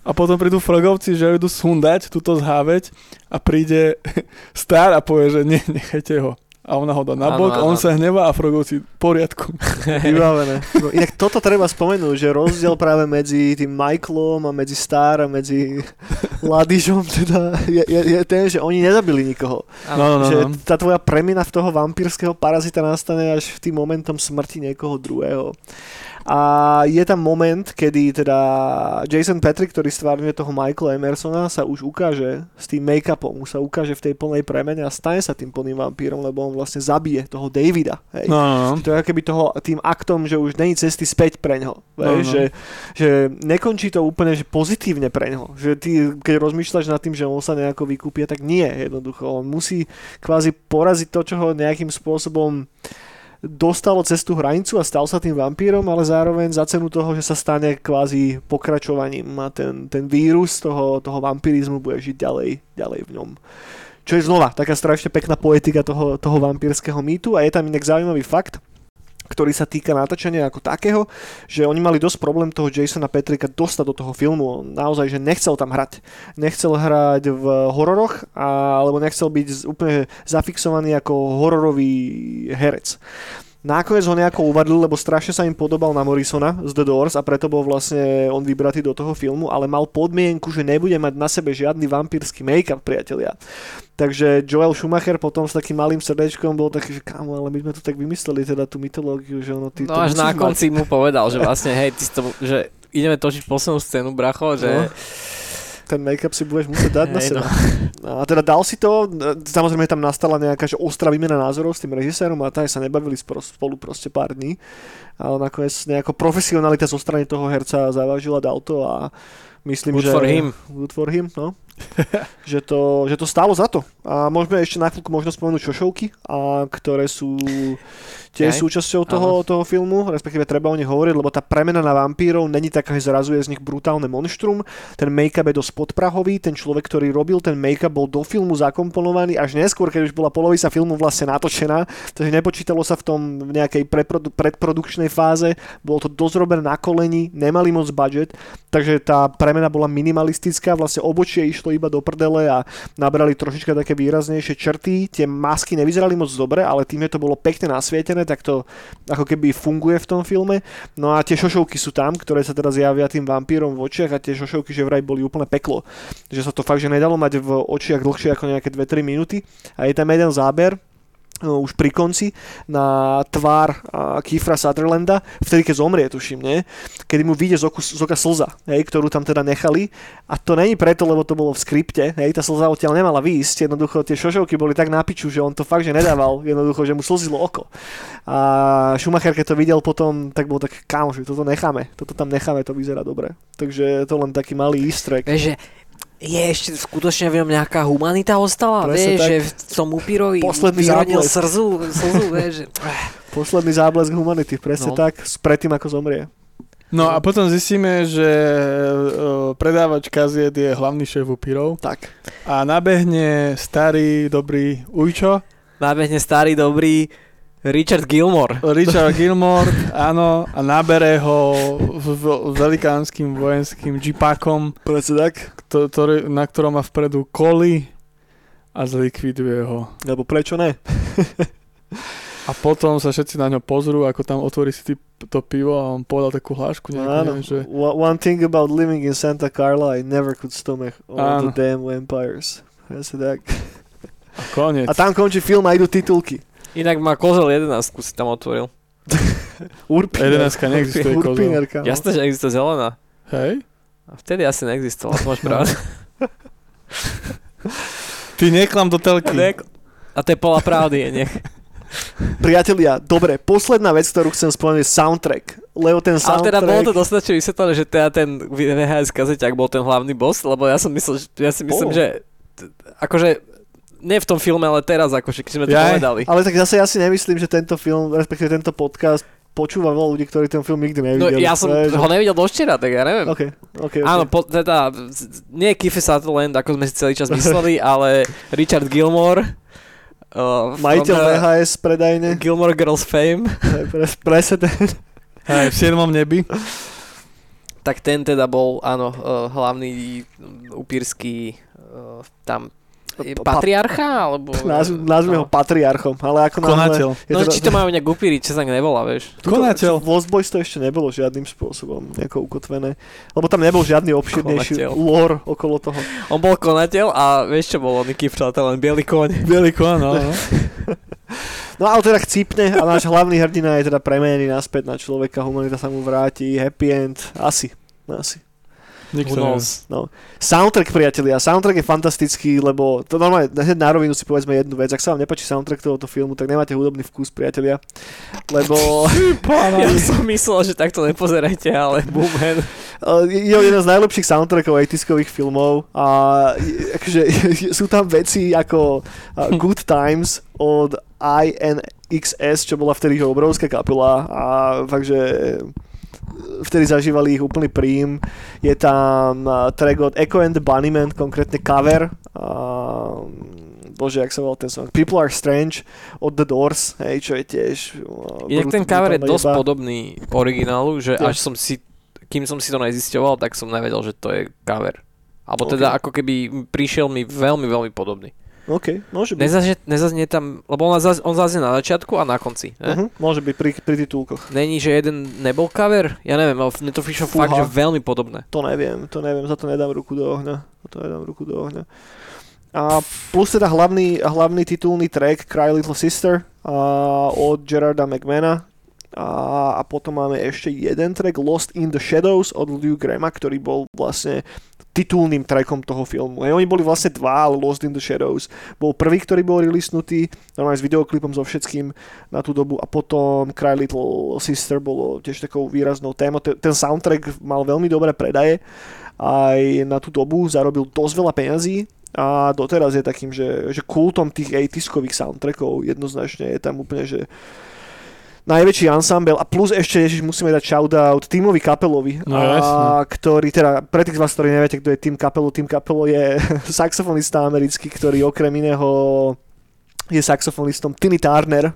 A potom prídu frogovci, že ho idú sundať, túto zháveť a príde star a povie, že ne, nechajte ho. A ona ho dá na bok, on sa hnevá a frogovci v poriadku. Vybavené. No, inak toto treba spomenúť, že rozdiel práve medzi tým Michaelom a medzi Star a medzi Ladižom teda je, je, je ten, že oni nezabili nikoho. No, no, no, že no. tá tvoja premina v toho vampírskeho parazita nastane až v tým momentom smrti niekoho druhého. A je tam moment, kedy teda Jason Patrick, ktorý stvárňuje toho Michaela Emersona, sa už ukáže s tým make-upom, už sa ukáže v tej plnej premene a stane sa tým plným vampírom, lebo on vlastne zabije toho Davida. Hej. No, no, no. To je keby toho, tým aktom, že už není cesty späť pre ňo. No, No, no. Že, že nekončí to úplne že pozitívne pre ňo. Že ty, keď rozmýšľaš nad tým, že on sa nejako vykúpie, tak nie jednoducho. On musí kvázi poraziť to, čo ho nejakým spôsobom dostalo cez tú hranicu a stal sa tým vampírom, ale zároveň za cenu toho, že sa stane kvázi pokračovaním a ten, ten vírus toho, toho vampirizmu bude žiť ďalej, ďalej v ňom. Čo je znova taká strašne pekná poetika toho, toho vampírskeho mýtu a je tam inak zaujímavý fakt, ktorý sa týka natáčania ako takého, že oni mali dosť problém toho Jasona Petrika dostať do toho filmu. Naozaj, že nechcel tam hrať. Nechcel hrať v hororoch, alebo nechcel byť úplne zafixovaný ako hororový herec. Nakoniec ho nejako uvadli, lebo strašne sa im podobal na Morrisona z The Doors a preto bol vlastne on vybratý do toho filmu, ale mal podmienku, že nebude mať na sebe žiadny vampírsky make-up, priatelia. Takže Joel Schumacher potom s takým malým srdečkom bol taký, že kámo, ale my sme to tak vymysleli, teda tú mytológiu, že ono ty No až na konci mu povedal, že vlastne hej, ty to, že ideme točiť poslednú scénu, bracho, že... No. Ten make-up si budeš musieť dať na seba. no. No. A teda dal si to, samozrejme tam nastala nejaká že ostrá výmena názorov s tým režisérom a tak sa nebavili spolu proste pár dní, ale nakoniec nejako profesionalita zo strany toho herca zavážila, dal to a myslím, Good že... for him. Good for him, no. že, to, že to stálo za to. A môžeme ešte na chvíľku možno spomenúť šošovky, a, ktoré sú tiež Jaj. súčasťou toho, toho filmu, respektíve treba o nich hovoriť, lebo tá premena na vampírov není taká, že zrazu je z nich brutálne monštrum. Ten make-up je dosť podprahový, ten človek, ktorý robil ten make-up, bol do filmu zakomponovaný až neskôr, keď už bola polovica filmu vlastne natočená, takže nepočítalo sa v tom v nejakej preprodu- predprodukčnej fáze, bolo to dosť robené na koleni, nemali moc budget, takže tá premena bola minimalistická, vlastne obočie išlo iba do prdele a nabrali trošička také výraznejšie črty, tie masky nevyzerali moc dobre, ale tým, že to bolo pekne nasvietené, tak to ako keby funguje v tom filme. No a tie šošovky sú tam, ktoré sa teraz javia tým vampírom v očiach a tie šošovky že vraj boli úplne peklo. Že sa to fakt, že nedalo mať v očiach dlhšie ako nejaké 2-3 minúty. A je tam jeden záber, už pri konci na tvár Kifra Sutherlanda, vtedy keď zomrie, tuším, nie? Kedy mu vyjde z, oku, z oka slza, hej, ktorú tam teda nechali. A to není preto, lebo to bolo v skripte, hej, tá slza odtiaľ nemala výjsť, jednoducho tie šošovky boli tak na piču, že on to fakt, že nedával, jednoducho, že mu slzilo oko. A Schumacher, keď to videl potom, tak bol tak, kámo, že toto necháme, toto tam necháme, to vyzerá dobre. Takže to len taký malý easter egg. Vieš, že je ešte skutočne v ňom nejaká humanita ostala, Presne vieš, tak. že v tom upírovi Posledný vyrodil záblesk. slzu, vieš, že... Posledný záblesk humanity, presne No. tak, s- predtým ako zomrie. No a potom zistíme, že uh, predávač kaziet je hlavný šéf upírov Tak. a nabehne starý, dobrý Ujčo, Nábehne starý, dobrý Richard Gilmore. Richard Gilmore, áno, a nabere ho v, v, velikánskym vojenským džipákom, Presne tak. kto- ktorý, na ktorom má vpredu koli a zlikviduje ho. Lebo prečo ne? A potom sa všetci na ňo pozrú, ako tam otvorí si ty- to pivo a on povedal takú hlášku, nejakú, Áno. neviem, že... One one thing about living in Santa Carla, I never could stomach all Áno. the damn vampires. Presne tak. A koniec. A tam končí film a idú titulky. Inak má kozel 11, si tam otvoril. Urpiner. 11 neexistuje kozel. Jasné, že existuje zelená. Hej? A vtedy asi neexistovala, to máš pravdu. Ty neklam do telky. A to je pola pravdy, je nech. Priatelia, dobre, posledná vec, ktorú chcem spomenúť, je soundtrack. Lebo ten Ale soundtrack... teda bolo to dostatočne vysvetlené, že teda ten VHS kazeťák bol ten hlavný boss, lebo ja som myslel, že, ja si myslím, Bol. že akože nie v tom filme, ale teraz, akože keď sme to Jaj. povedali. Ale tak zase ja si nemyslím, že tento film, respektíve tento podcast počúva veľa ľudí, ktorí ten film nikdy No nevideli. ja som že- ho nevidel do včera, tak ja neviem. OK, OK, OK. Áno, po, teda, nie Kiefer Sutherland, ako sme si celý čas mysleli, ale Richard Gilmore. Uh, Majiteľ VHS predajne. Gilmore Girls fame. Presne ten. Hej, v 7. nebi. Tak ten teda bol, áno, uh, hlavný upírsky uh, tam patriarcha, alebo... Nazv- Nazvime ho no. patriarchom, ale ako náhle... Konateľ. je No, teda- či to majú nejak upíriť, čo sa nevolá, vieš. Tuto- Konateľ. V Lost Boys to ešte nebolo žiadnym spôsobom nejako ukotvené, lebo tam nebol žiadny obširnejší Konateľ. lore okolo toho. On bol konateľ a vieš čo bol, on Kiefer len biely koň. Bielý kon, no. no. No ale teda chcípne a náš hlavný hrdina je teda premenený naspäť na človeka, humanita sa mu vráti, happy end, asi, asi. Nikto knows? No. Soundtrack, priatelia, soundtrack je fantastický, lebo to normálne, hneď na rovinu si povedzme jednu vec, ak sa vám nepáči soundtrack tohoto filmu, tak nemáte hudobný vkus, priatelia, lebo Ja som myslel, že takto nepozerajte, ale Boomhead. Je je jeden z najlepších soundtrackov 80 filmov a akože, sú tam veci ako Good Times od IN, XS, čo bola vtedy obrovská kapela a fakt, že vtedy zažívali ich úplný príjm. Je tam uh, track od Echo and the Bunnymen, konkrétne cover. Uh, bože, jak sa volal ten song, People Are Strange od The Doors, hej, čo je tiež... Uh, Inak ten cover je dosť jeba. podobný originálu, že Ja. až som si, kým som si to nezisťoval, tak som nevedel, že to je cover. Alebo Ok. teda ako keby prišiel mi veľmi, veľmi podobný. OK, môže byť. Nezaznie, nezaznie tam, lebo on, zaz, on zaznie na začiatku a na konci. Ne? Uh-huh, môže byť pri, pri titulkoch. Není, že jeden nebol cover? Ja neviem, ale mne to prišlo Fúha. fakt, že veľmi podobné. To neviem, to neviem, za to nedám ruku do ohňa. Za to nedám ruku do ohňa. A plus teda hlavný, hlavný titulný track Cry Little Sister a, od Gerarda McMahona a, a potom máme ešte jeden track Lost in the Shadows od Lou Grama, ktorý bol vlastne titulným trackom toho filmu. Hej, oni boli vlastne dva, Lost in the Shadows bol prvý, ktorý bol releasnutý, normálne s videoklipom so všetkým na tú dobu a potom Cry Little Sister bolo tiež takou výraznou témou. Ten, ten soundtrack mal veľmi dobré predaje aj na tú dobu zarobil dosť veľa peňazí a doteraz je takým, že, že kultom tých 80 soundtrackov jednoznačne je tam úplne, že najväčší ensemble a plus ešte, ježiš, musíme dať shoutout Timovi Kapelovi, No, a, jasne. ktorý teda, pre tých z vás, ktorí neviete, kto je Tim Kapelo, Tim Kapelo je saxofonista americký, ktorý okrem iného je saxofonistom Tiny Turner,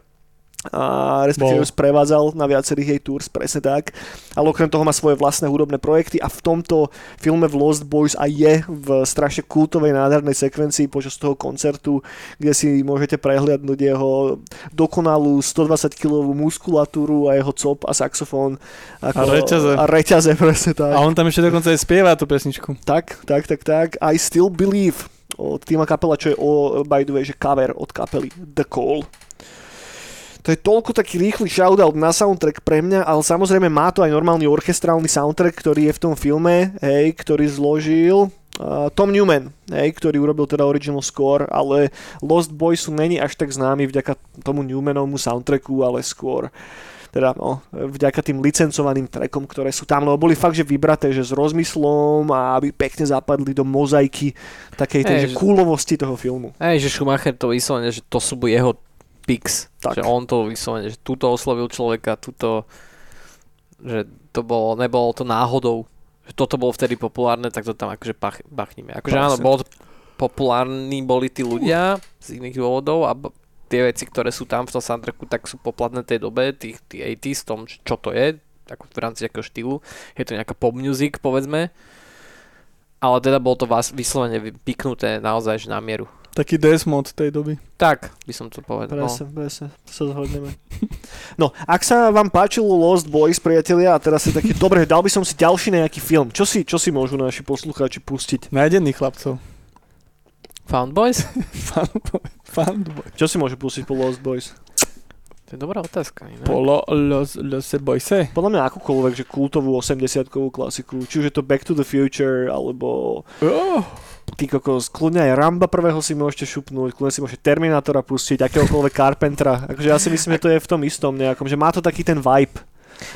a respektíve ju sprevádzal na viacerých jej tours, presne tak. Ale okrem toho má svoje vlastné hudobné projekty a v tomto filme v Lost Boys aj je v strašne kultovej nádhernej sekvencii počas toho koncertu, kde si môžete prehliadnúť jeho dokonalú 120 kilovú muskulatúru a jeho cop a saxofón. A reťaze. A reťaze, presne tak. A on tam ešte dokonca aj spieva tú pesničku. Tak, tak, tak, tak. I Still Believe od Tima Kapela, čo je o, by the way, že cover od kapely The Call. To je toľko taký rýchly shoutout na soundtrack pre mňa, ale samozrejme má to aj normálny orchestrálny soundtrack, ktorý je v tom filme, hej, ktorý zložil uh, Tom Newman, hej, ktorý urobil teda original score, ale Lost Boys sú není až tak známy vďaka tomu Newmanovmu soundtracku, ale skôr teda no, vďaka tým licencovaným trackom, ktoré sú tam, lebo boli fakt, že vybraté, že s rozmyslom a aby pekne zapadli do mozaiky takej tej, Hej, že že- kúlovosti toho filmu. Hej, že Schumacher to vyslovene, že to sú jeho pix. Tak. Že on to vyslovene, že tuto oslovil človeka, tuto, že to bolo, nebolo to náhodou. Že toto bolo vtedy populárne, tak to tam akože pach, bachníme. Akože áno, Presne. bolo to populárni boli tí ľudia z iných dôvodov a b- tie veci, ktoré sú tam v tom soundtracku, tak sú poplatné tej dobe, tých, tých 80s, tom, čo to je, ako v rámci akého štýlu. Je to nejaká pop music, povedzme. Ale teda bolo to vás vyslovene vypiknuté naozaj že na mieru. Taký Desmond tej doby. Tak, by som to povedal. No. Presne, presne, to sa zhodneme. No, ak sa vám páčilo Lost Boys, priatelia, a teraz je taký, dobre, dal by som si ďalší nejaký film. Čo si, čo si môžu naši poslucháči pustiť? Najdených chlapcov. Found Boys? Fanboy. Fanboy. Čo si môžu pustiť po Lost Boys? To je dobrá otázka. Ne? Polo los, los boyse. Podľa mňa akúkoľvek, že kultovú 80-kovú klasiku, či už je to Back to the Future, alebo Oh, ty kokos, kľudne aj Ramba prvého si môžete šupnúť, kľudne si môžete Terminátora pustiť, akéhokoľvek Carpentera. Akože ja si myslím, že to je v tom istom nejakom, že má to taký ten vibe.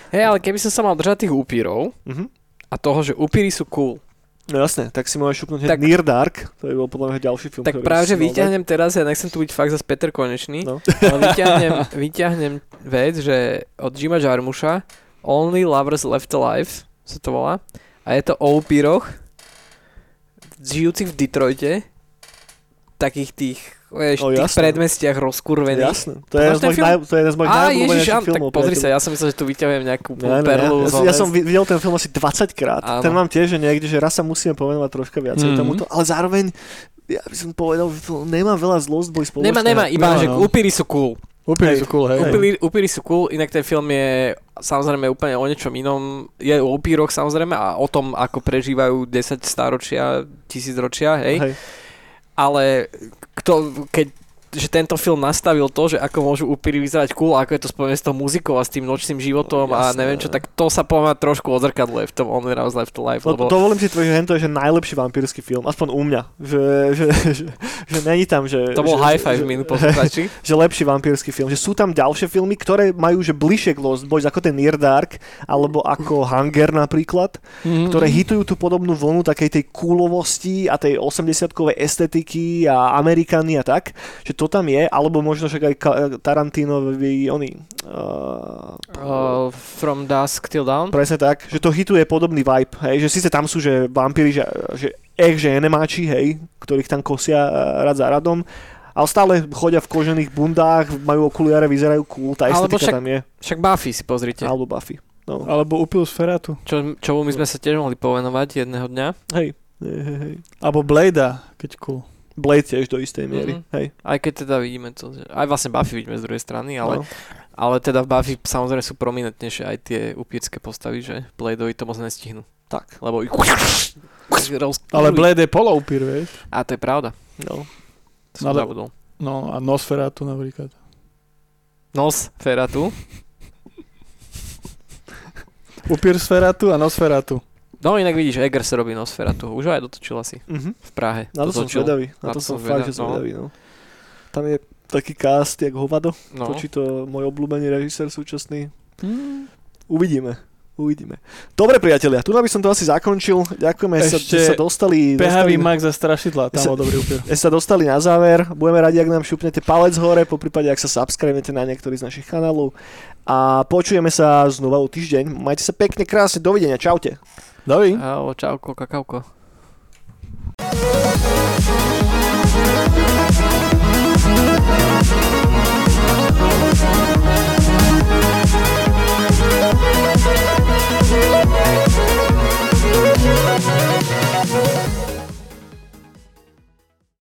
Hej, ale keby som sa mal držať tých upírov Mhm. a toho, že upíry sú cool, No jasné, tak si môžeš šupnúť tak, Near Dark, to by bol podľa mňa ďalší film. tak práve, že mal dať. vyťahnem teraz, ja nechcem tu byť fakt zase Peter Konečný, No. ale vyťahnem, vyťahnem vec, že od Jima Jarmusha Only Lovers Left Alive sa to volá a je to o upíroch žijúcich v Detroite takých tých, vieš, O, tých predmestiach rozkurvených. Jasné, to je, ten film? naj, to je jeden z mojich najobľúbenejších filmov. tak pozri sa, ja som myslel, že tu vyťahujem nejakú Ne, ne, perlu. ja, ja, ja som vi- videl ten film asi 20 krát. Áno. Ten mám tiež že niekde, že raz sa musíme povenovať troška viacej Mhm. tomuto, ale zároveň ja by som povedal, že to nemá veľa z Lost Boys spoločného. Nemá, nemá, iba, No, že no. upíry sú cool. Hej. sú cool, hej. Upíry, upíry sú cool, inak ten film je samozrejme úplne o niečom inom. Je o upíroch samozrejme a o tom, ako prežívajú 10 stáročia, tisíc ročia, hej. Hej. Ale kto, keď že tento film nastavil to, že ako môžu upíry vyzerať cool, ako je to spojené s tou muzikou a s tým nočným životom No, a neviem čo, tak to sa pomáha trošku odzrkadluje v tom Only Rouse Left Alive, No, lebo dovolím si tvrdiť, že to je že najlepší vampírsky film, aspoň u mňa. Že, že, že, že není tam, že... to bol že, high five že, minú posluchači. že lepší vampírsky film. Že sú tam ďalšie filmy, ktoré majú že bližšie k Lost Boys, ako ten Near Dark, alebo ako Hunger napríklad, Mhm. ktoré hitujú tú podobnú vlnu takej tej kúlovosti a tej 80-kovej estetiky a Amerikany a tak, že to to tam je, alebo možno však aj Tarantinovi, oni... Uh, uh, from Dusk Till Dawn? Presne tak, že to hituje podobný vibe, hej, že síce tam sú, že vampíry, že, že ech, že enemáči, hej, ktorých tam kosia rad za radom, ale stále chodia v kožených bundách, majú okuliare, vyzerajú cool, tá estetika však, tam je. Však Buffy si pozrite. Alebo Buffy. No. Alebo Upil Sferatu. Čo, čo my sme sa tiež mohli povenovať jedného dňa. Hej. hej, hej, hej. Alebo Blade, keď cool. Blade tiež do istej miery. Mm-hmm. Hej. Aj keď teda vidíme to, že aj vlastne Buffy vidíme z druhej strany, ale, no. ale teda v Buffy samozrejme sú prominentnejšie aj tie upírske postavy, že Bladeovi to moc nestihnú. Tak. Lebo ich... Ale Blade je poloupír, vieš. A to je pravda. No. To som no, zabudol. No a Nosferatu napríklad. Nosferatu? Upír Sferatu a Nosferatu. No inak vidíš, Eger sa robí Nosferatu. Už ho aj dotočil asi. Uh-huh. V Prahe. Na to som zvedavý. Na, to, som fakt, že zvedavý, no. Tam je taký cast, jak hovado. No. Točí to môj obľúbený režisér súčasný. Hmm. Uvidíme. Uvidíme. Dobre priatelia, tu by som to asi zakončil. Ďakujeme, Ešte sa, sa dostali... PHV Max za strašidla, tam bol dobrý úpier. sa dostali na záver. Budeme radi, ak nám šupnete palec hore, po prípade, ak sa subscribete na niektorý z našich kanálov. A počujeme sa znova o týždeň. Majte sa pekne, krásne, dovidenia, čaute. Dá bem. Ao, ciao, cacau.